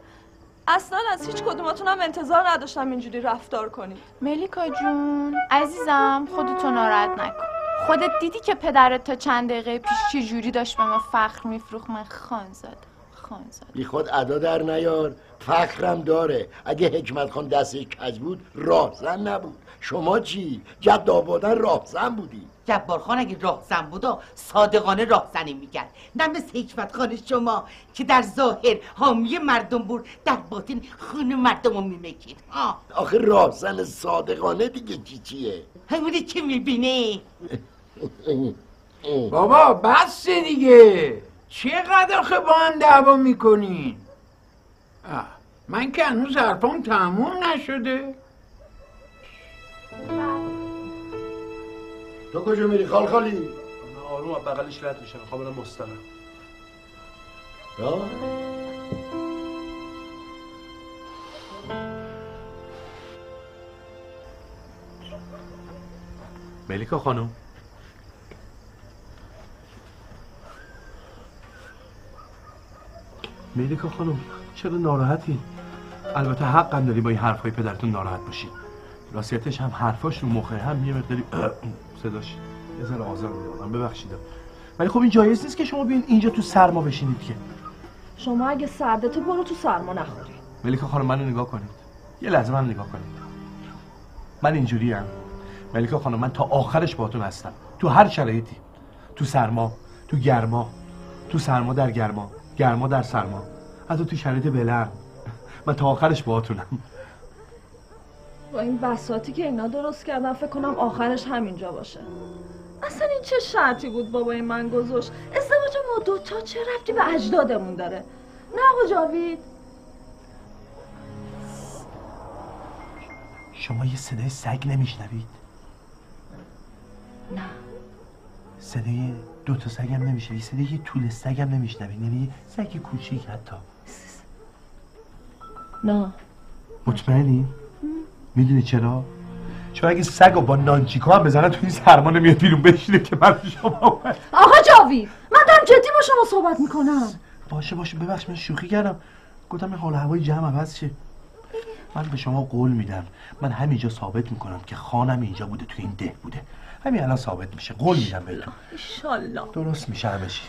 اصلا از هیچ کدوماتونم انتظار نداشتم اینجوری رفتار کنید ملیکا جون عزیزم خودتو ناراحت نکن. خودت دیدی که پدرت تا چند دقیقه پیش چه جوری داشت به ما فخر میفروخ من خانزاده خانزاده بی خود ادا در نیار. فخرم داره. اگه حکمت خان دستش کج بود راهزن نبود. شما چی؟ جد آبادن راهزن بودی. جبار خان اگه راهزن بودا صادقانه راهزنی می‌کرد. نه مثل حکمت خان شما که در ظاهر حامی مردم بود در باطن خون مردم رو میمکید. آه. آخه راهزن صادقانه دیگه چی چیه؟ همونی که می‌بینی. بابا بس دیگه. چقدر آخه با هم دعوا می‌کنین؟ من که هنوز حرفام تموم نشده. تو کجا میری خال خالی؟ آروم از بغلش رد میشم می‌خوام برم مستقر یا؟ ملیکا خانم ملیکا خانم چرا ناراحتی؟ البته حقم داری با این حرفای پدرتون ناراحت باشی راستیتش هم حرفاش رو مخه هم یه مقداری صداش. یه ذره آزار میده آدم ببخشید ولی خب این جایز نیست که شما بیاین اینجا تو سرما بشینید که. شما اگه سردته برو تو سرما نخوری. ملیکا خانم منو نگاه کنید. یه لحظه من نگاه کنید. من اینجوری هم ملیکا خانم من تا آخرش باهاتون هستم. تو هر شرایطی. تو سرما تو گرما. تو سرما در گرما. گرما در سرما. حتی تو شرایط بلند من تا آخرش باهاتونم. با این بساتی که اینا درست کردن فکر کنم آخرش همینجا باشه. اصلا این چه شرطی بود بابای من گذاشت؟ ازدواج ما دوتا چه رفتی به اجدادمون داره؟ نه آقا جاوید. شما یه صدای سگ نمیشنوید؟ نه. صدای دو تا سگ هم نمیشنوید. صدای یه طول سگ هم نمیشنوید. یعنی سگ کوچیک حتی. نه. مطمئنی؟ می‌دونی چرا؟ چون اگه سگ با نانچیکا هم بزنن تو این سرما نمیاد بیرون بشینه که من شما. آقا جاوید من دارم جدی با شما صحبت می‌کنم. باشه باشه ببخش من شوخی کردم. گفتم این حال هوای جمع عوض شه من به شما قول میدم. من همینجا ثابت می‌کنم که خانم اینجا بوده تو این ده بوده. همین الان ثابت میشه. قول میدم بهتون. ایشالله. درست میشه همه چی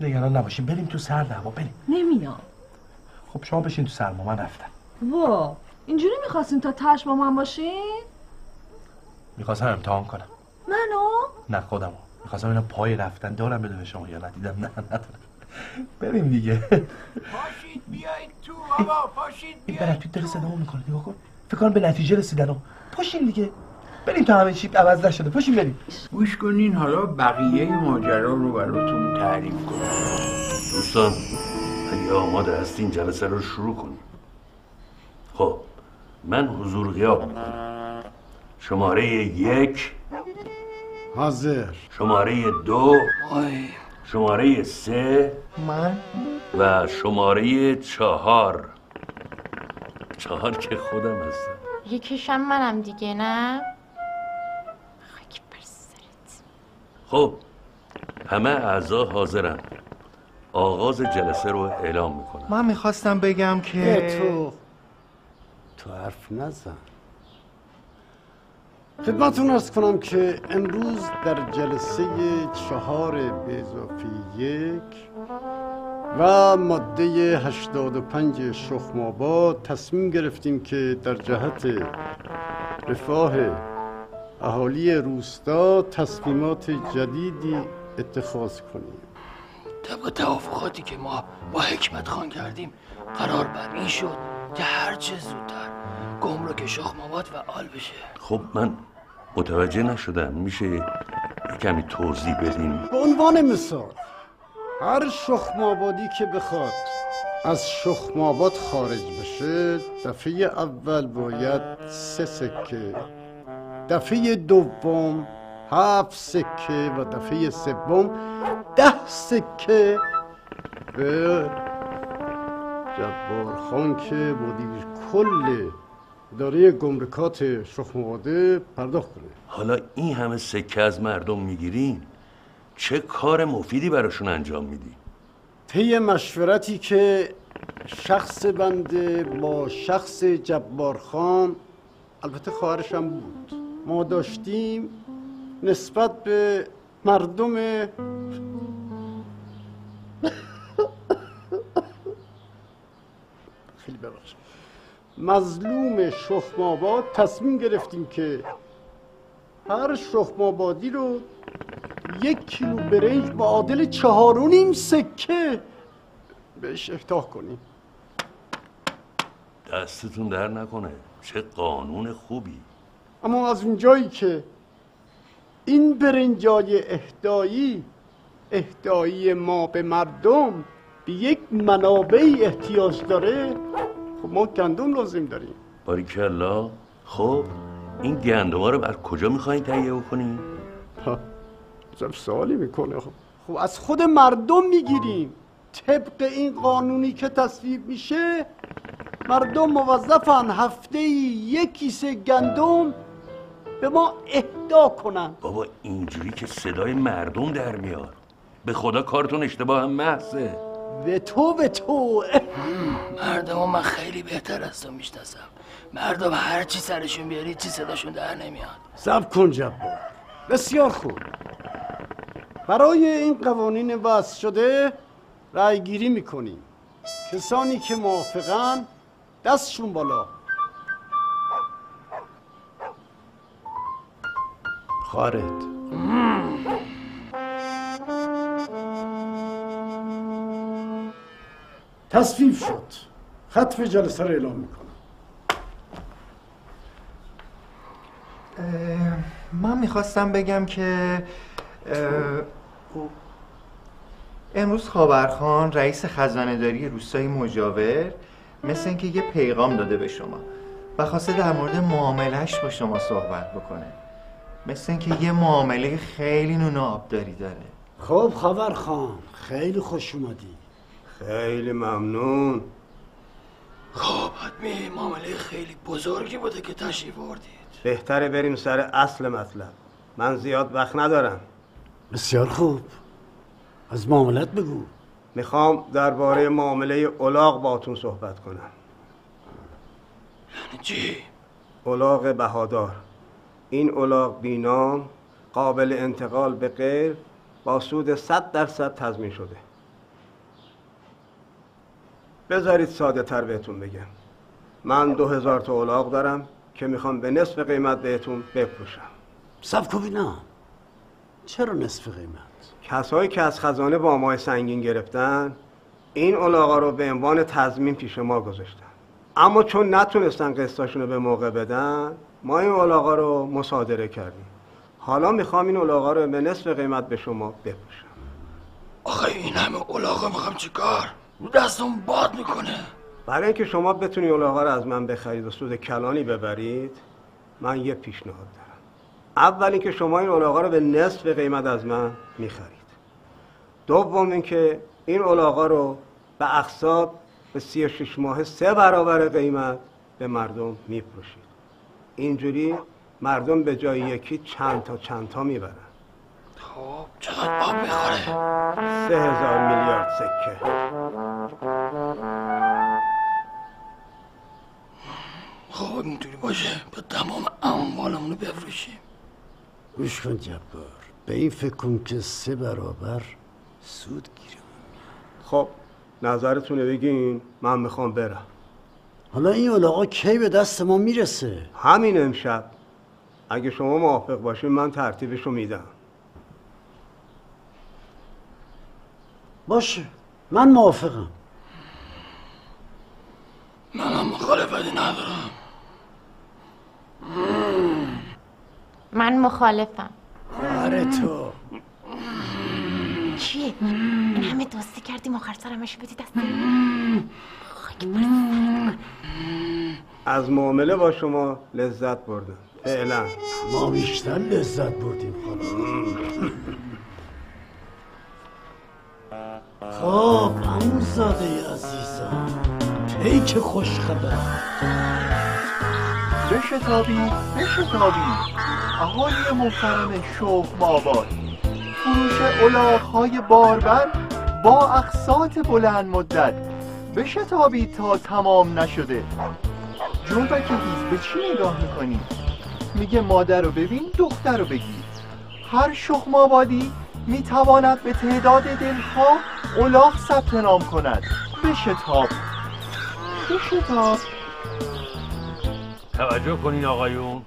نگران نباشین. بریم تو سرد هوا. بریم. نمیام. خب شما بشین تو سرما. من رفتم. وا اینجوری می‌خواستین تا تش با من باشین؟ می‌خواستم امتحان کنم. منو؟ نه خودمو. می‌خواستم اینا پای رفتن دارم بده به شما یا ندیدم. نه ندارم بریم دیگه. پاشید بیایید تو بابا. پاشید این برد توی دل صدا می‌کنه نگاه کن. فکر کنم به نتیجه رسیدن. و پاشین دیگه. بریم تا همه چی عوض نشده. پاشین بریم. گوش کنین حالا بقیه ماجرا رو براتون تعریف کنم. دوستان اگه آماده هستین جلسه رو شروع کنیم. خب. من حضور غیاب می‌کنم. شماره یک. حاضر. شماره دو. شماره سه. من؟ و شماره چهار. چهار که خودم هستم. یکیشم منم دیگه نه؟ خاک بر سرت. خب همه اعضا حاضرن. آغاز جلسه رو اعلام می‌کنم. من می‌خواستم بگم که تو. تو حرف نزن. خدمتتون ارز کنم که امروز در جلسه چهار به اضافه یک و ماده 85 شخماباد تصمیم گرفتیم که در جهت رفاه اهالی روستا تصمیمات جدیدی اتخاذ کنیم. طبق توافقاتی که ما با حکمت خان کردیم قرار بر این شد که هرچه زودتر. گمرک شخماباد فعال بشه. خب من متوجه نشدم. میشه یه کمی توضیح بدین؟ به عنوان مثال هر شخمابادی که بخواد از شخماباد خارج بشه دفعه اول باید سه سکه دفعه دوم هفت سکه و دفعه سوم ده سکه به جبار خان که مدیر کل اداره گمرکات شخماباده پرداخت کنه. حالا این همه سکه از مردم می‌گیرین؟ چه کار مفیدی براشون انجام میدی طی مشورتی که شخص بنده با شخص جبار خان البته خواهرشم بود. ما داشتیم نسبت به مردم خیلی ببخشید مظلوم شخماباد تصمیم گرفتیم که هر شخمابادی رو یک کیلو برنج معادل چهار و نیم سکه بهش اهدا کنیم. دستتون در نکنه. چه قانون خوبی. اما از اونجایی که این برنجای اهدایی اهدایی ما به مردم به یک منابعی احتیاج داره خب ما گندم لازم داریم. باریکلا خب این گندما رو بر کجا می‌خواین تهیه بکنین ها، عجب سوالی می‌کنه. خب خب از خود مردم می‌گیریم. طبق این قانونی که تصویب میشه مردم موظفن هفته یک کیسه گندم به ما اهدا کنن. بابا اینجوری که صدای مردم در میاد. به خدا کارتون اشتباه هم محضه. به تو به تو. مردم من خیلی بهتر از تو می‌شناسم. مردم هر چی سرشون بیاری چی صداشون در نمیاد. سب کن جبار. بسیار خوب. برای این قوانین وضع شده رأی گیری می‌کنیم. کسانی که موافقن دستشون بالا. خارت تصویب شد. خطف جلسه رو اعلام می‌کنم. من می‌خواستم بگم که اه، امروز خاورخان رئیس خزانهداری روستای مجاور مثل اینکه یه پیغام داده به شما و خواسته در مورد معاملهش با شما صحبت بکنه. مثل اینکه یه معامله خیلی نون آبداری داره. خب خبر خان خیلی خوش اومدی. خیلی ممنون. خب حتمی معامله خیلی بزرگی بوده که تشریف آوردید. بهتره بریم سر اصل مطلب. من زیاد وقت ندارم. بسیار خوب. از معاملت بگو. می‌خوام درباره معامله اولاغ باتون صحبت کنم. یعنی چی؟ اولاغ بهادار. این اولاغ بینام قابل انتقال به غیر با سود 100 درصد تضمین شده. بذارید ساده تر بهتون بگم. من دو هزار تا الاغ دارم که می‌خوام به نصف قیمت بهتون بفروشم. سب کن ببینم چرا نصف قیمت؟ کسایی که از خزانه با ماه سنگین گرفتن این الاغا رو به عنوان تضمین پیش ما گذاشتن. اما چون نتونستن قسطاشون رو به موقع بدن ما این الاغا رو مصادره کردیم. حالا می‌خوام این الاغا رو به نصف قیمت به شما بفروشم. آخه این همه اولاغا می‌خوام چیکار؟ رو دستم باد می‌کنه. برای اینکه شما بتونی الاغا رو از من بخرید و سود کلانی ببرید من یه پیشنهاد دارم. اول اینکه شما این الاغا رو به نصف قیمت از من می‌خرید. دوم اینکه این الاغا رو به اقساط به 36 ماه سه برابر قیمت به مردم میفروشید. اینجوری مردم به جای یکی چند تا چند تا می‌برن. خب چقدر آب می‌خوره؟ سه هزار میلیارد سکه. خب اینطوری باشه. به تمام اموالمون رو بفروشیم. گوش کن جبار. به این فکر کن که سه برابر سود گیره. خب نظرتون رو بگین. من می‌خوام برم. حالا این علاقا کی به دست ما می‌رسه؟ همین امشب. اگه شما موافق باشین من ترتیبش رو میدم. باشه من موافقم. منم مخالفتی ندارم. من مخالفم. آره تو. چیه؟ این همه دوستی کردیم آخر سر همشو بدی دست. از معامله با شما لذت بردم. فعلا. ما بیشتر لذت بردیم خب همون زاده عزیزم پیک خوش خبر بشتابی بشتابی اهالی محترم شخم آباد فروش الاغهای باربر با اقساط بلند مدت. بشتابی تا تمام نشده. جون و کهیز به چی نگاه می‌کنی؟ میگه مادر رو ببین دختر رو بگیر. هر شخم آبادی می‌تواند به تعداد دلها الاغ ثبت نام کند. بشتاب بشتاب توجه کنین آقایون.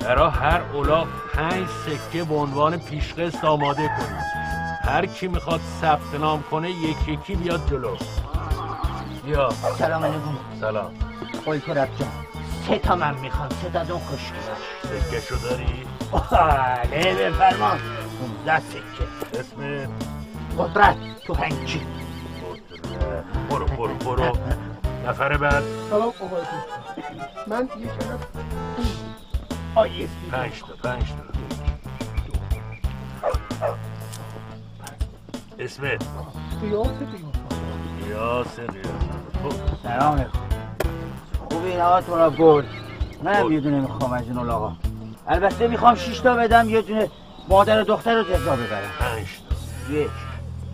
برای هر اولاغ پنج سکه به عنوان پیشقسط آماده کنید. هر کی می‌خواد ثبت نام کنه یک یکی بیاد جلو. بیا. سلام علیکم. سلام. قلترب جان سه تا من می‌خوام سه تا دون خوشگلش سکه شو داری؟ بله بفرمان 15 سکه اسم قدرت تو هنگی برو برو برو. نفر بعد. سلام آقای من یک آیه پنج تا پنج تا. اسمت قیاس قیاس قیاس سلام. علیکم خوبی این آقا تو را برد منم یه دونه می‌خوام از این آقا البته می‌خوام شش تا بدم یه دونه مادر و دختر رو جزا ببرم. پنج یک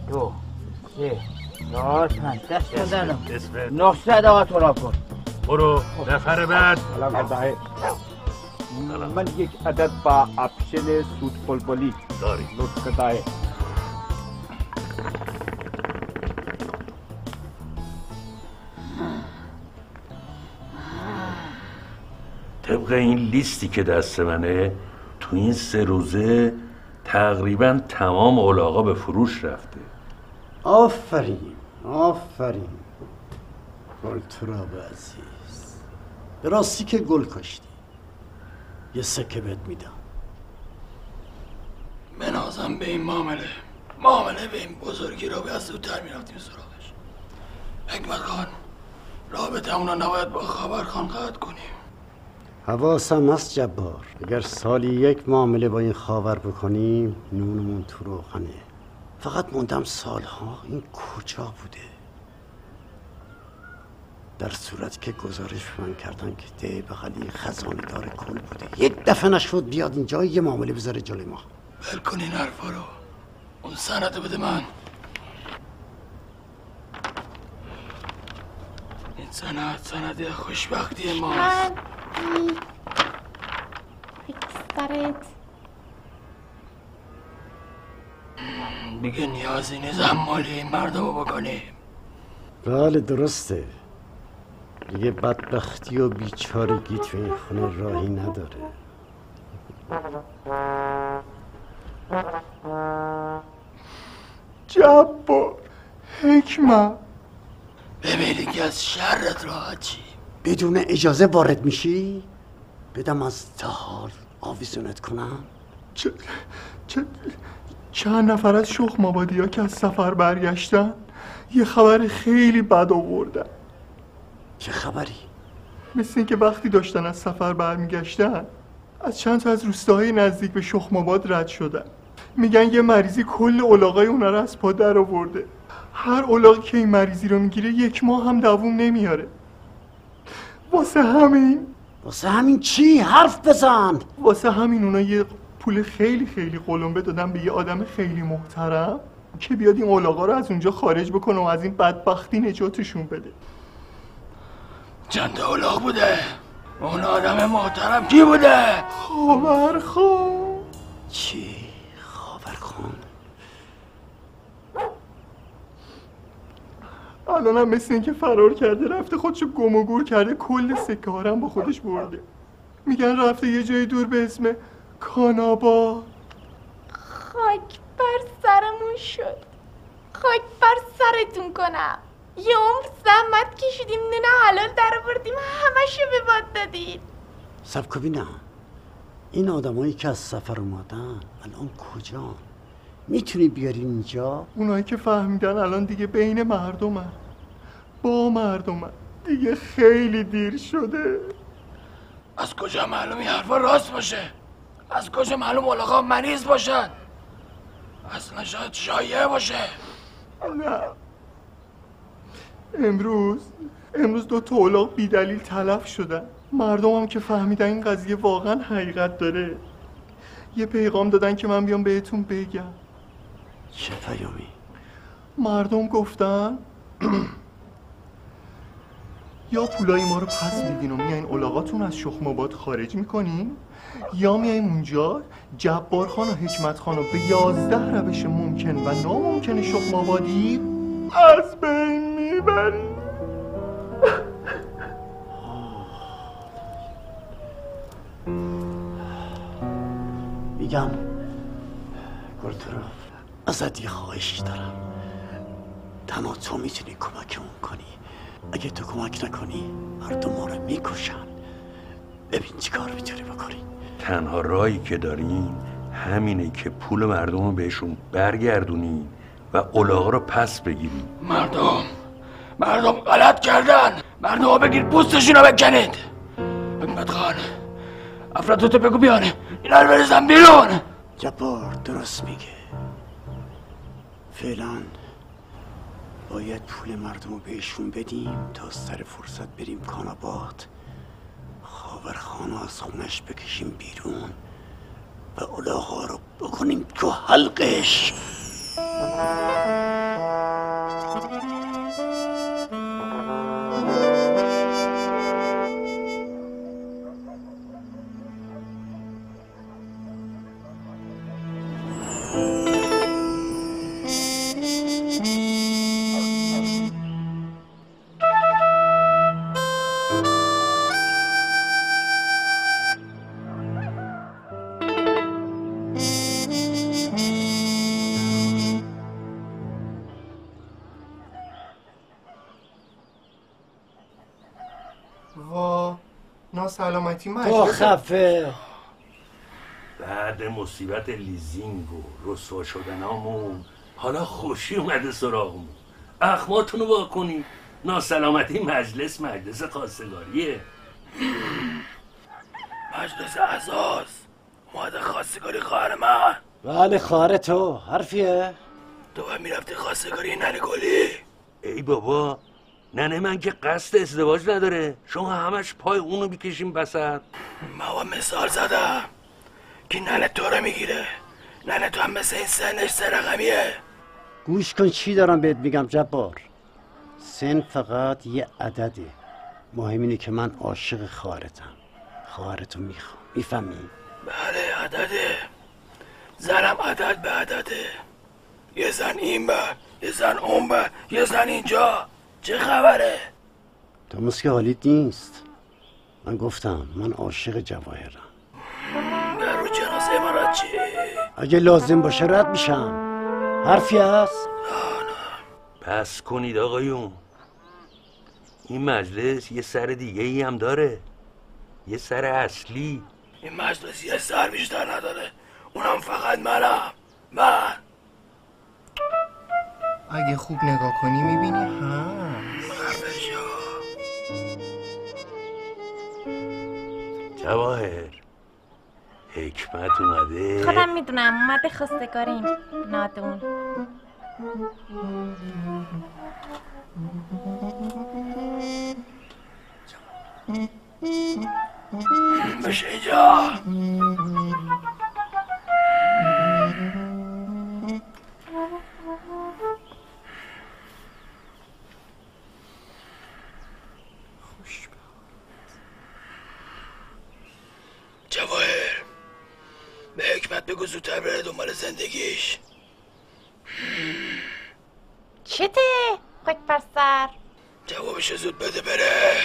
دو سه چهار پنج. دست کردنم اسمت نهصد آقا تو را برد برو. نفر بعد. من یک عدد با اپشن سود بلبلی. داری. لطف دایه طبق این لیستی که دست منه تو این سه روزه تقریبا تمام اولاغا به فروش رفته. آفرین آفرین. گلتراب عزیز. به راستی که گل کاشتی یه سکه بهت میدم. بنازم به این معامله. معامله به این بزرگی را به از زودتر می‌رفتیم سراغش. حکمت خان رابطه اونا نباید با خبر خان قطع کنیم. حواسم هست جبار. اگر سالی یک معامله با این خاور بکنیم نونمون تو روغنه. فقط موندم سالها این کجا بوده؟ در صورت که گزارش من کردن که ده بغلی خزانه دار کل بوده. یک دفعه نشد بیاد اینجا یه معامله بذاره جلوی ما. ول کن این حرفا رو. اون سند بده من. سند سند خوشبختی ماست اکسترت دیگه نیازی نیست مالی این مردم رو بکنیم. بله درسته. دیگه بدبختی و بیچارگی تو این خونه راهی نداره. جبار حکمت. ببینی که از شرت راحت چی بدون اجازه وارد میشی؟ بدم از دار آویزونت کنم؟ چه, چه چند نفر از شخم آبادی ها که از سفر برگشتن یه خبر خیلی بد آوردن چه خبری؟ مثل اینکه وقتی داشتن از سفر برمیگشتن از چند تا از روستاهای نزدیک به شخم آباد رد شدن میگن یه مریضی کل علاقای اونا رو از پا در آورده هر علاقی که این مریضی رو می‌گیره یک ماه هم دووم نمیاره. واسه همین. واسه همین چی؟ حرف بزن. واسه همین اونا یه پول خیلی خیلی قلمبه دادن به یه آدم خیلی محترم که بیاد این علاقا رو از اونجا خارج بکنه و از این بدبختی نجاتشون بده. چند اولاغ بوده؟ اون آدم محترم کی بوده؟ خاورخان چی؟ الان هم مثل اینکه فرار کرده رفته خودشو گم و گور کرده کل سکه ها با خودش برده. میگن رفته یه جای دور به اسم کانابا خاک بر سرمون شد. خاک بر سرتون کنم. یه عمر زحمت کشیدیم نونه حلال در بردیم همشو به باد دادید سب ببینم این آدمایی که از سفر اومدن الان کجا می‌تونی بیاری اینجا؟ اونایی که فهمیدن الان دیگه بین مردمن با مردمن دیگه خیلی دیر شده. از کجا معلوم این حرفا راست باشه؟ از کجا معلوم ملاقا مریض باشن؟ اصلا شاید شایعه باشه. نه. امروز امروز دو تا بی دلیل تلف شدن. مردم هم که فهمیدن این قضیه واقعا حقیقت داره. یه پیغام دادن که من بیام بهتون بگم. چه پیامی؟ مردم گفتن یا پولای ما رو پس میدین و میایین اولاغاتون از شخم آباد خارج می‌کنین؟ یا میاییم اونجا جبار خان و حکمت خان رو به یازده روش ممکن و ناممکن شخم آبادی از بین می‌بریم میگم گلترو ازت یه خواهش دارم. تنها تو می‌تونی کمکمون کنی. اگه تو کمک نکنی مردم ما رو می‌کشن. ببین چی کار می‌تونی بکنی؟ تنها راهی که داریم همینه که پول مردم رو بهشون برگردونی و اولاغا رو پس بگیریم مردم مردم غلط کردن. مردم ها بگیر پوستشون رو بکنید. حکمت خان افرادتو بگو بیان. اینا رو بریزن بیرون. جبار درست میگه. فعلا باید پول مردم رو بهشون بدیم تا سر فرصت بریم کاناباد. خاورخانو از خونش بکشیم بیرون و اولاغا رو بکنیم تو حلقش. ناسلامتی تو خفه. بعد مصیبت لیزینگ و رسوا شدنامون حالا خوشی اومده سراغمون. اخماتونو وا کنی ناسلامتی مجلس مجلس خواستگاریه. مجلس اعزاز اومده خواستگاری خواهر من. بله خواهر تو حرفیه؟ تو باید می‌رفتی خواستگاری ننه گلی ای بابا ننه من که قصد ازدواج نداره. شما همش پای اونو می‌کشیم بسد. ما مثال زدم. که ننه تو رو می‌گیره؟ ننه تو هم مثل این سنش سه رقمیه گوش کن چی دارم بهت میگم جبار؟ سن فقط یه عدده. مهم اینه که من عاشق خواهرتم. خواهرتو می‌خوام. می‌فهمی؟ بله عدده. زنم عدد به عدده. یه زن این بر یه زن اون بر یه زن اینجا. چه خبره؟ تو که حالیت نیست. من گفتم من عاشق جواهرم. در رو جنازه مرا چی؟ اگه لازم باشه رد میشم. حرفی هست؟ پس کنید آقایون. این مجلس یه سر دیگه ای هم داره. یه سر اصلی. این مجلس یه سر بیشتر نداره. اونم فقط منم. من. اگه خوب نگاه کنی می‌بینی. ها جواهر. حکمت اومده. خودم می‌دونم اومده خواستگاریم نادون. بشه اینجا. دنبال زندگیش. چته؟ خاک بر سر. جوابش زود بده بره.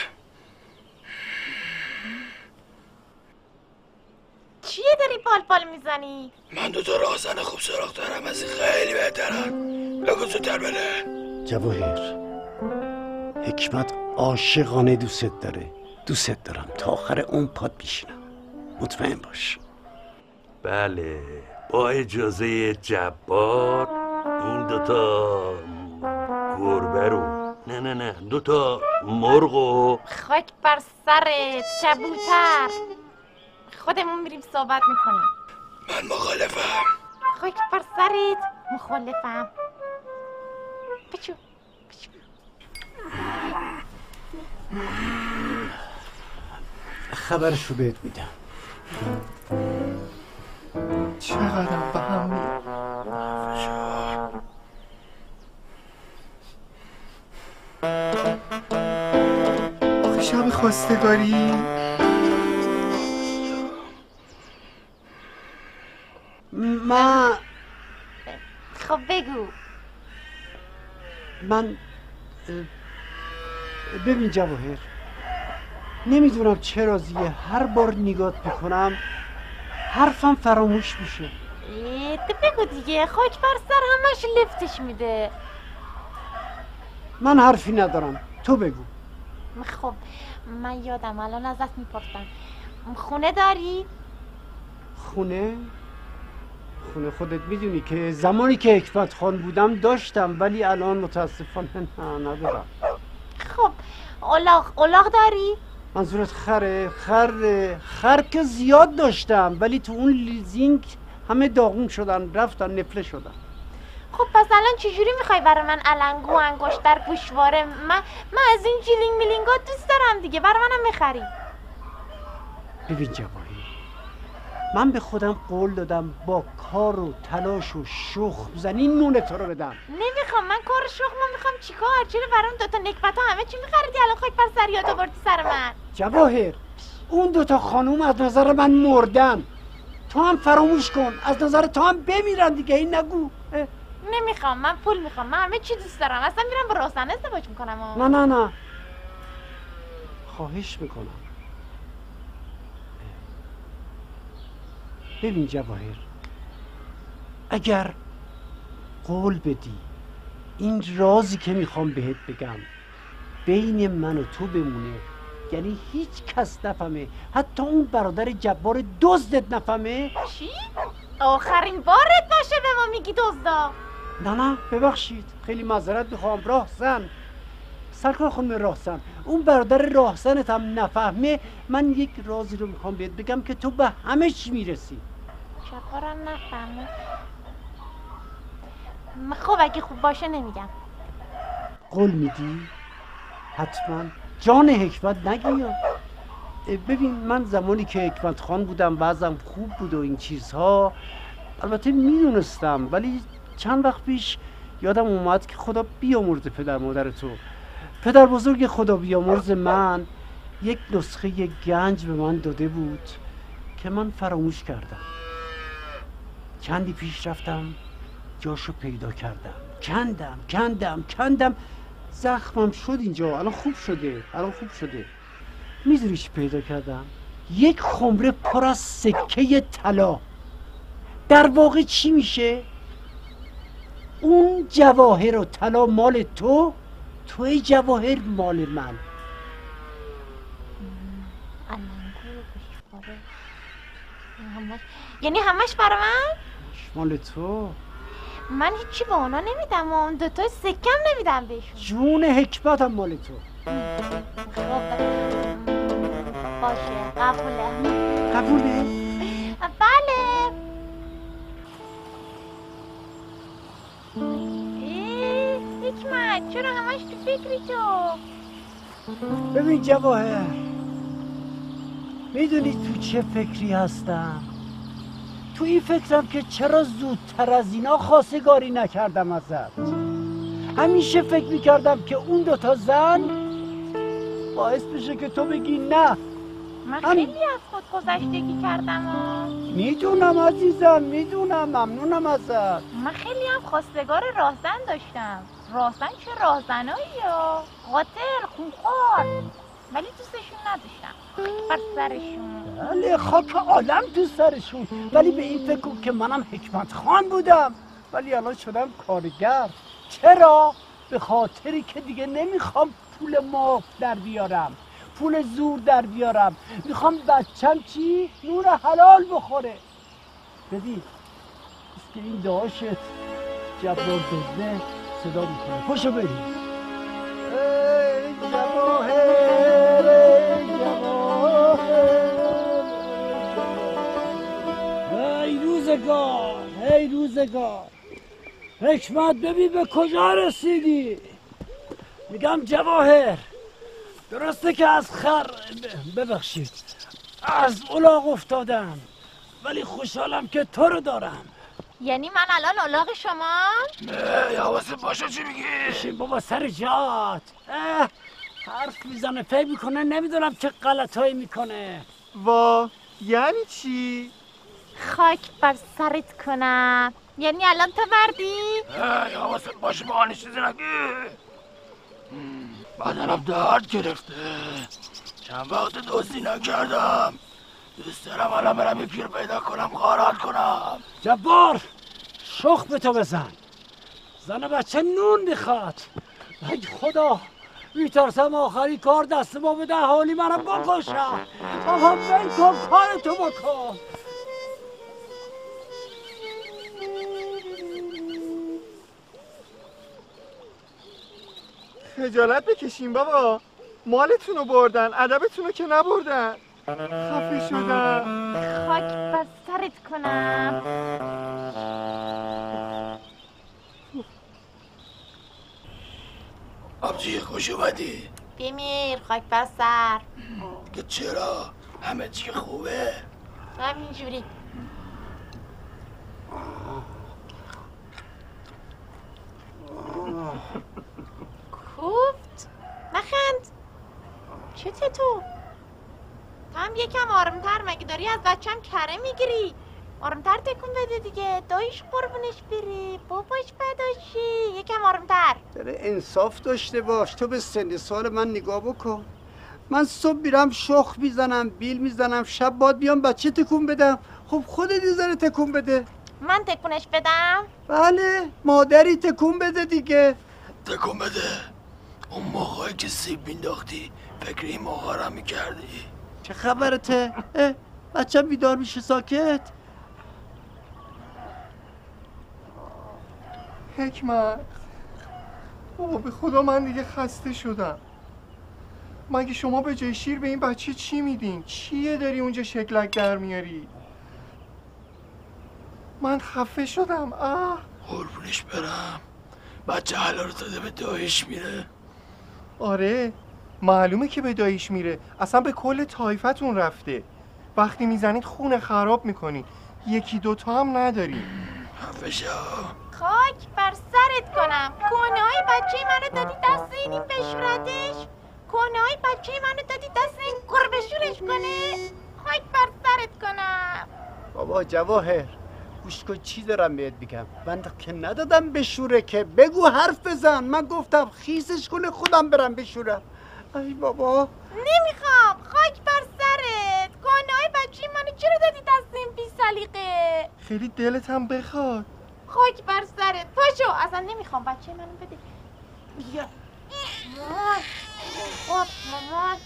چیه داری بال بال می‌زنی؟ من دو تا راهزن خوب سراغ دارم از این خیلی بهترن. بگو زودتر بره. جواهر حکمت عاشقانه دوست داره. دوست دارم تا آخر اون پاد بیشینم مطمئن باش. بله. با اجازه جبار. این دوتا گربه رو. نه نه نه دوتا مرغ و خاک بر سرت کبوتر خودمون میریم صحبت می‌کنیم. من مخالفم. خاک بر سرت مخالفم. بچو خبرش رو بهت میدم. چقدر به هم آخه شب خواستگاری. من خب بگو. من ببین جواهر نمی‌دونم چرا زیه هر بار نگات می‌کنم حرفم فراموش میشه. تو بگو دیگه خاک بر سر همش لفتش میده. من حرفی ندارم. تو بگو. خب من یادم الان ازت می‌پرسم. خونه داری؟ خونه؟ خونه خودت می‌دونی که زمانی که حکمت خان بودم داشتم ولی الان متاسفانه نه ندارم. خب اولاغ اولاغ داری؟ منظورت خره؟ خر خر که زیاد داشتم ولی تو اون لیزینگ همه داغون شدن رفتن نفله شدن. خب پس الان چجوری می‌خوای برای من النگو انگشتر گوشواره؟ من من از این جیلینگ میلینگات دوست دارم دیگه. برای منم می‌خری. ببین جوایی من به خودم قول دادم با کار و تلاش و شخم زنی نون تو رو بدم. نمی‌خوام من کار شغلمو می‌خوام. چیکار چرا برام دوتا نکبت همه چی میخریدی الان خاک بر سر یاد آوردی سر من؟ جواهر اون دوتا خانوم از نظر من مردن. تو هم فراموش کن از نظر تو هم بمیرن دیگه این نگو. نمی‌خوام من پول می‌خوام من همه چی دوست دارم. اصلا میرم با راستن ازدواج می‌کنم. و... نه نه نه. خواهش می‌کنم. ببین جواهر اگر قول بدی این رازی که می‌خوام بهت بگم بین من و تو بمونه یعنی هیچ کس نفهمه حتی اون برادر جبار دزدت نفهمه. چی؟ آخرین بارت باشه به ما میگی دزدا. نه نه ببخشید خیلی معذرت می‌خوام. راهزن سرکار خانم راهزن اون برادر راهزنت هم نفهمه من یک رازی رو می‌خوام بهت بگم که تو به همه چی می‌رسی. چکارم نفهمه خب اگه خوب باشه نمیگم. قول میدی؟ حتما. جان حکمت نگیا ببین من زمانی که حکمت خان بودم بعضم خوب بود و این چیزها البته می‌دونستم ولی چند وقت پیش یادم اومد که خدا بیامرزه پدر مادر تو. پدر بزرگ خدا بیامرز من یک نسخه گنج به من داده بود که من فراموش کردم. چندی پیش رفتم جاشو پیدا کردم. کندم کندم کندم. زخمم شد اینجا. الان خوب شده الان خوب شده. می‌دونی چی پیدا کردم؟ یک خمره پر از سکه طلا. در واقع چی میشه؟ اون جواهر و طلا مال تو؟ توی جواهر مال من. یعنی همش برا من؟ مال تو؟ من هیچی به اونا نمیدم و اون دوتا سکم نمیدم بهشون. جون حکمتم مال تو. باشه قبوله. قبوله؟ بله. ای، حکمت چرا همش تو فکری تو؟ ببین جواهر می‌دونی تو چه فکری هستم؟ تو این فکرم که چرا زودتر از اینا خواستگاری نکردم ازت. همیشه فکر می‌کردم که اون دوتا زن باعث بشه که تو بگی نه. من هم- خیلی از خود گذشتگی کردم و می‌دونم عزیزم می‌دونم ممنونم ازت. من خیلی هم خواستگار راهزن داشتم. راهزن چه راهزنایی یا؟ قاتل خونخوار. ولی دوستشون نداشتم. سرشون. بله خاک عالم تو سرشون. ولی به این فکر که منم حکمت خان بودم. ولی الان شدم کارگر. چرا؟ به خاطری که دیگه نمی‌خوام پول ماف در بیارم. پول زور در بیارم. می‌خوام بچم چی؟ نور حلال بخوره. ببین است که این داشت جبار دزده صدا می‌کنه. پشو بریم. ای جواهر روزگار ای روزگار. حکمت ببین به کجا رسیدی. میگم جواهر درسته که از خر ببخشید از الاغ افتادم ولی خوشحالم که تو رو دارم. یعنی من الان الاغ شما؟ نه حواست باشه چی میگی؟ بشین بابا سر جات. حرف می‌زنه فکر می‌کنه نمی‌دونم چه غلطایی می‌کنه. وا یعنی چی؟ خاک بر سرت کنم. یعنی الان تو مردی؟ نه حواست باشه با چیزی نگی. بدنم درد گرفته. چند وقت دزدی نکردم. دوست دارم الان برم یکی رو پیدا کنم غارت کنم. جبار شخ به تو بزن. زن و بچه نون می‌خواد. ای خدا میترسم آخری کار دست ما بده حالی منم بکشم. آقا ول کن کارتو بکن. خجالت بکشین بابا. مالتون رو بردن ادبتون رو که نبردن. خفه شدم خاک سرت کنم. آبجی خوش اومدی. بمیر خاک بر سر. که چرا؟ همه چی خوبه؟ همینجوری. چته تو؟ تو هم یکم آرامتر مگه داری از بچم کره می‌گیری؟ آرامتر تکون بده دیگه. دایش قربونش بری باباش بداشی یکم آرامتر داره انصاف داشته باش. تو به سن سال من نگاه بکن. من صبح میرم شخ می‌زنم بیل می‌زنم شب باد بیام بچه تکون بدم. خب خودت یه ذره تکون بده. من تکونش بدم؟ بله مادری تکون بده دیگه. تکون بده. اون موقعی که سیب مینداختی فکر این موقع را می‌کردی؟ چه خبرته؟ بچه بیدار میشه ساکت. حکمت. بابا به خدا من دیگه خسته شدم. مگه شما به جای شیر به این بچه چی میدین؟ چیه داری اونجا شکلک در میاری؟ من خفه شدم آه قربونش برم. بچه حالا رو داده به دایش میره. آره. معلومه که به داییش میره. اصلا به کل تایفتون رفته. وقتی می‌زنید خونه خراب می‌کنید یکی دوتا هم نداریم خفشا خاک بر سرت کنم. کونه های بچه منو دادی دست این بشورتش. کونه های بچه منو دادی دست این گربه شورش کنه. خاک بر سرت کنم. بابا جواهر گوش کن چی دارم بهت بگم من که ندادم بشوره که. بگو حرف بزن. من گفتم خیسش کنه خودم برم بشورم. ای بابا. نمی‌خوام. خاک بر سرت. کنای بچه منو چرا دادی دست این بی سلیقه؟ خیلی دلت هم بخواد. خاک بر سرت. پاشو. اصلا نمی‌خوام بچه منو بده. بیا. مامان خب. مامان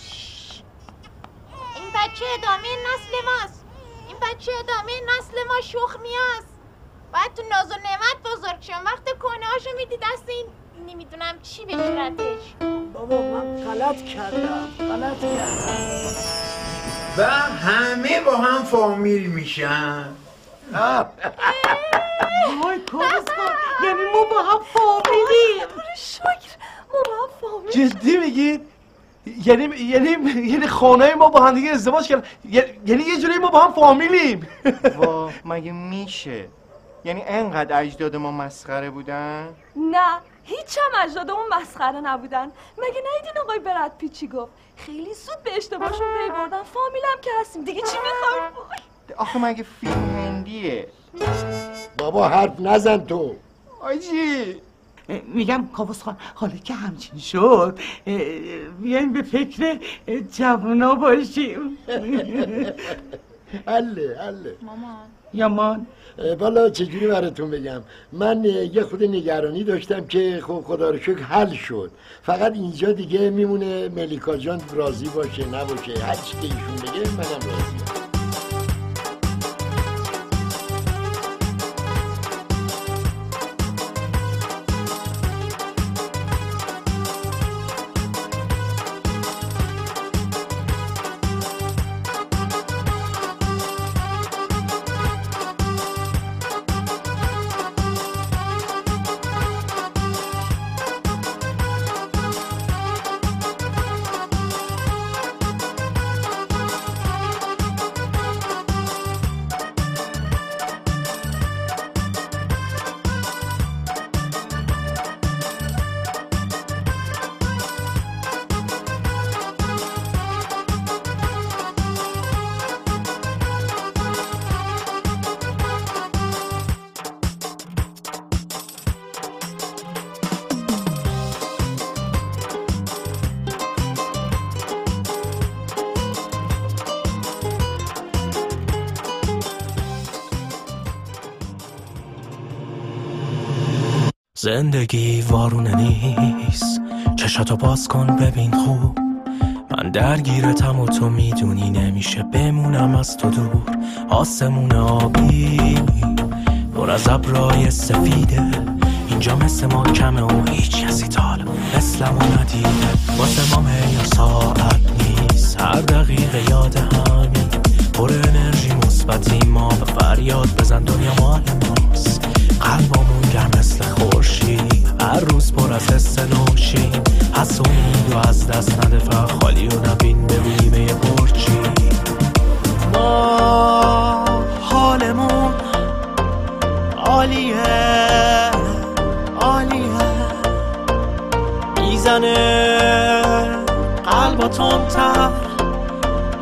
شش. این بچه ادامه نسل ماست. این بچه ادامه نسل ما شخمیاست باید تو ناز و نعمت بزرگ شم. وقت کنه هاشو میدی دست این نمی‌دونم چی بشورتش بابا من غلط کردم. غلط کردم. و همه با هم فامیل میشن. وای کارستان یعنی ما با هم فامیلیم. شکر. ما با هم فامیل جدی میگید یعنی یعنی یعنی خانه ما با هم دیگه ازدواج کردن. یعنی یه جوری ما با هم فامیلیم. وا مگه میشه؟ یعنی انقدر اجداد ما مسخره بودن؟ نه هیچ هم اجدادمون مسخره نبودن. مگه ندیدین آقای برد پیچی گفت؟ خیلی زود به اشتباهشون پی بردن فامیلم که هستیم. دیگه چی می‌خوایم آخه مگه فیلم هندیه؟ بابا حرف نزن تو. آجی میگم کاووس خان حالا که همچین شد اه، بیایم به فکر اه، جوونا باشیم. حله حله. مامان. یامان والا چجوری براتون بگم؟ من یه خود نگرانی داشتم که خب خدا رو شکر حل شد. فقط اینجا دیگه میمونه ملیکا جان راضی باشه نباشه. هر چی که ایشون بگه منم راضیم زندگی وارونه نیست. چشاتو باز کن ببین خوب. من درگیرتم و تو می‌دونی نمیشه بمونم از تو دور. آسمون آبی. پر از ابرای سفیده. اینجا مثل ما کمه و هیچ کسی تال مثلمو ندیده. واسه ما معیار ساعت نیست. هر دقیقه یاد همین. پر انرژی مثبتی ما. به فریاد بزن دنیا مال ماست. گرم مثل خورشید هر روز پر از حس نوشین حس و از دست نده فقط خالی و نبین ببینیم یه برچی ما حالمون عالیه عالیه. می‌زنه قلبا تندتر.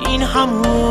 این همون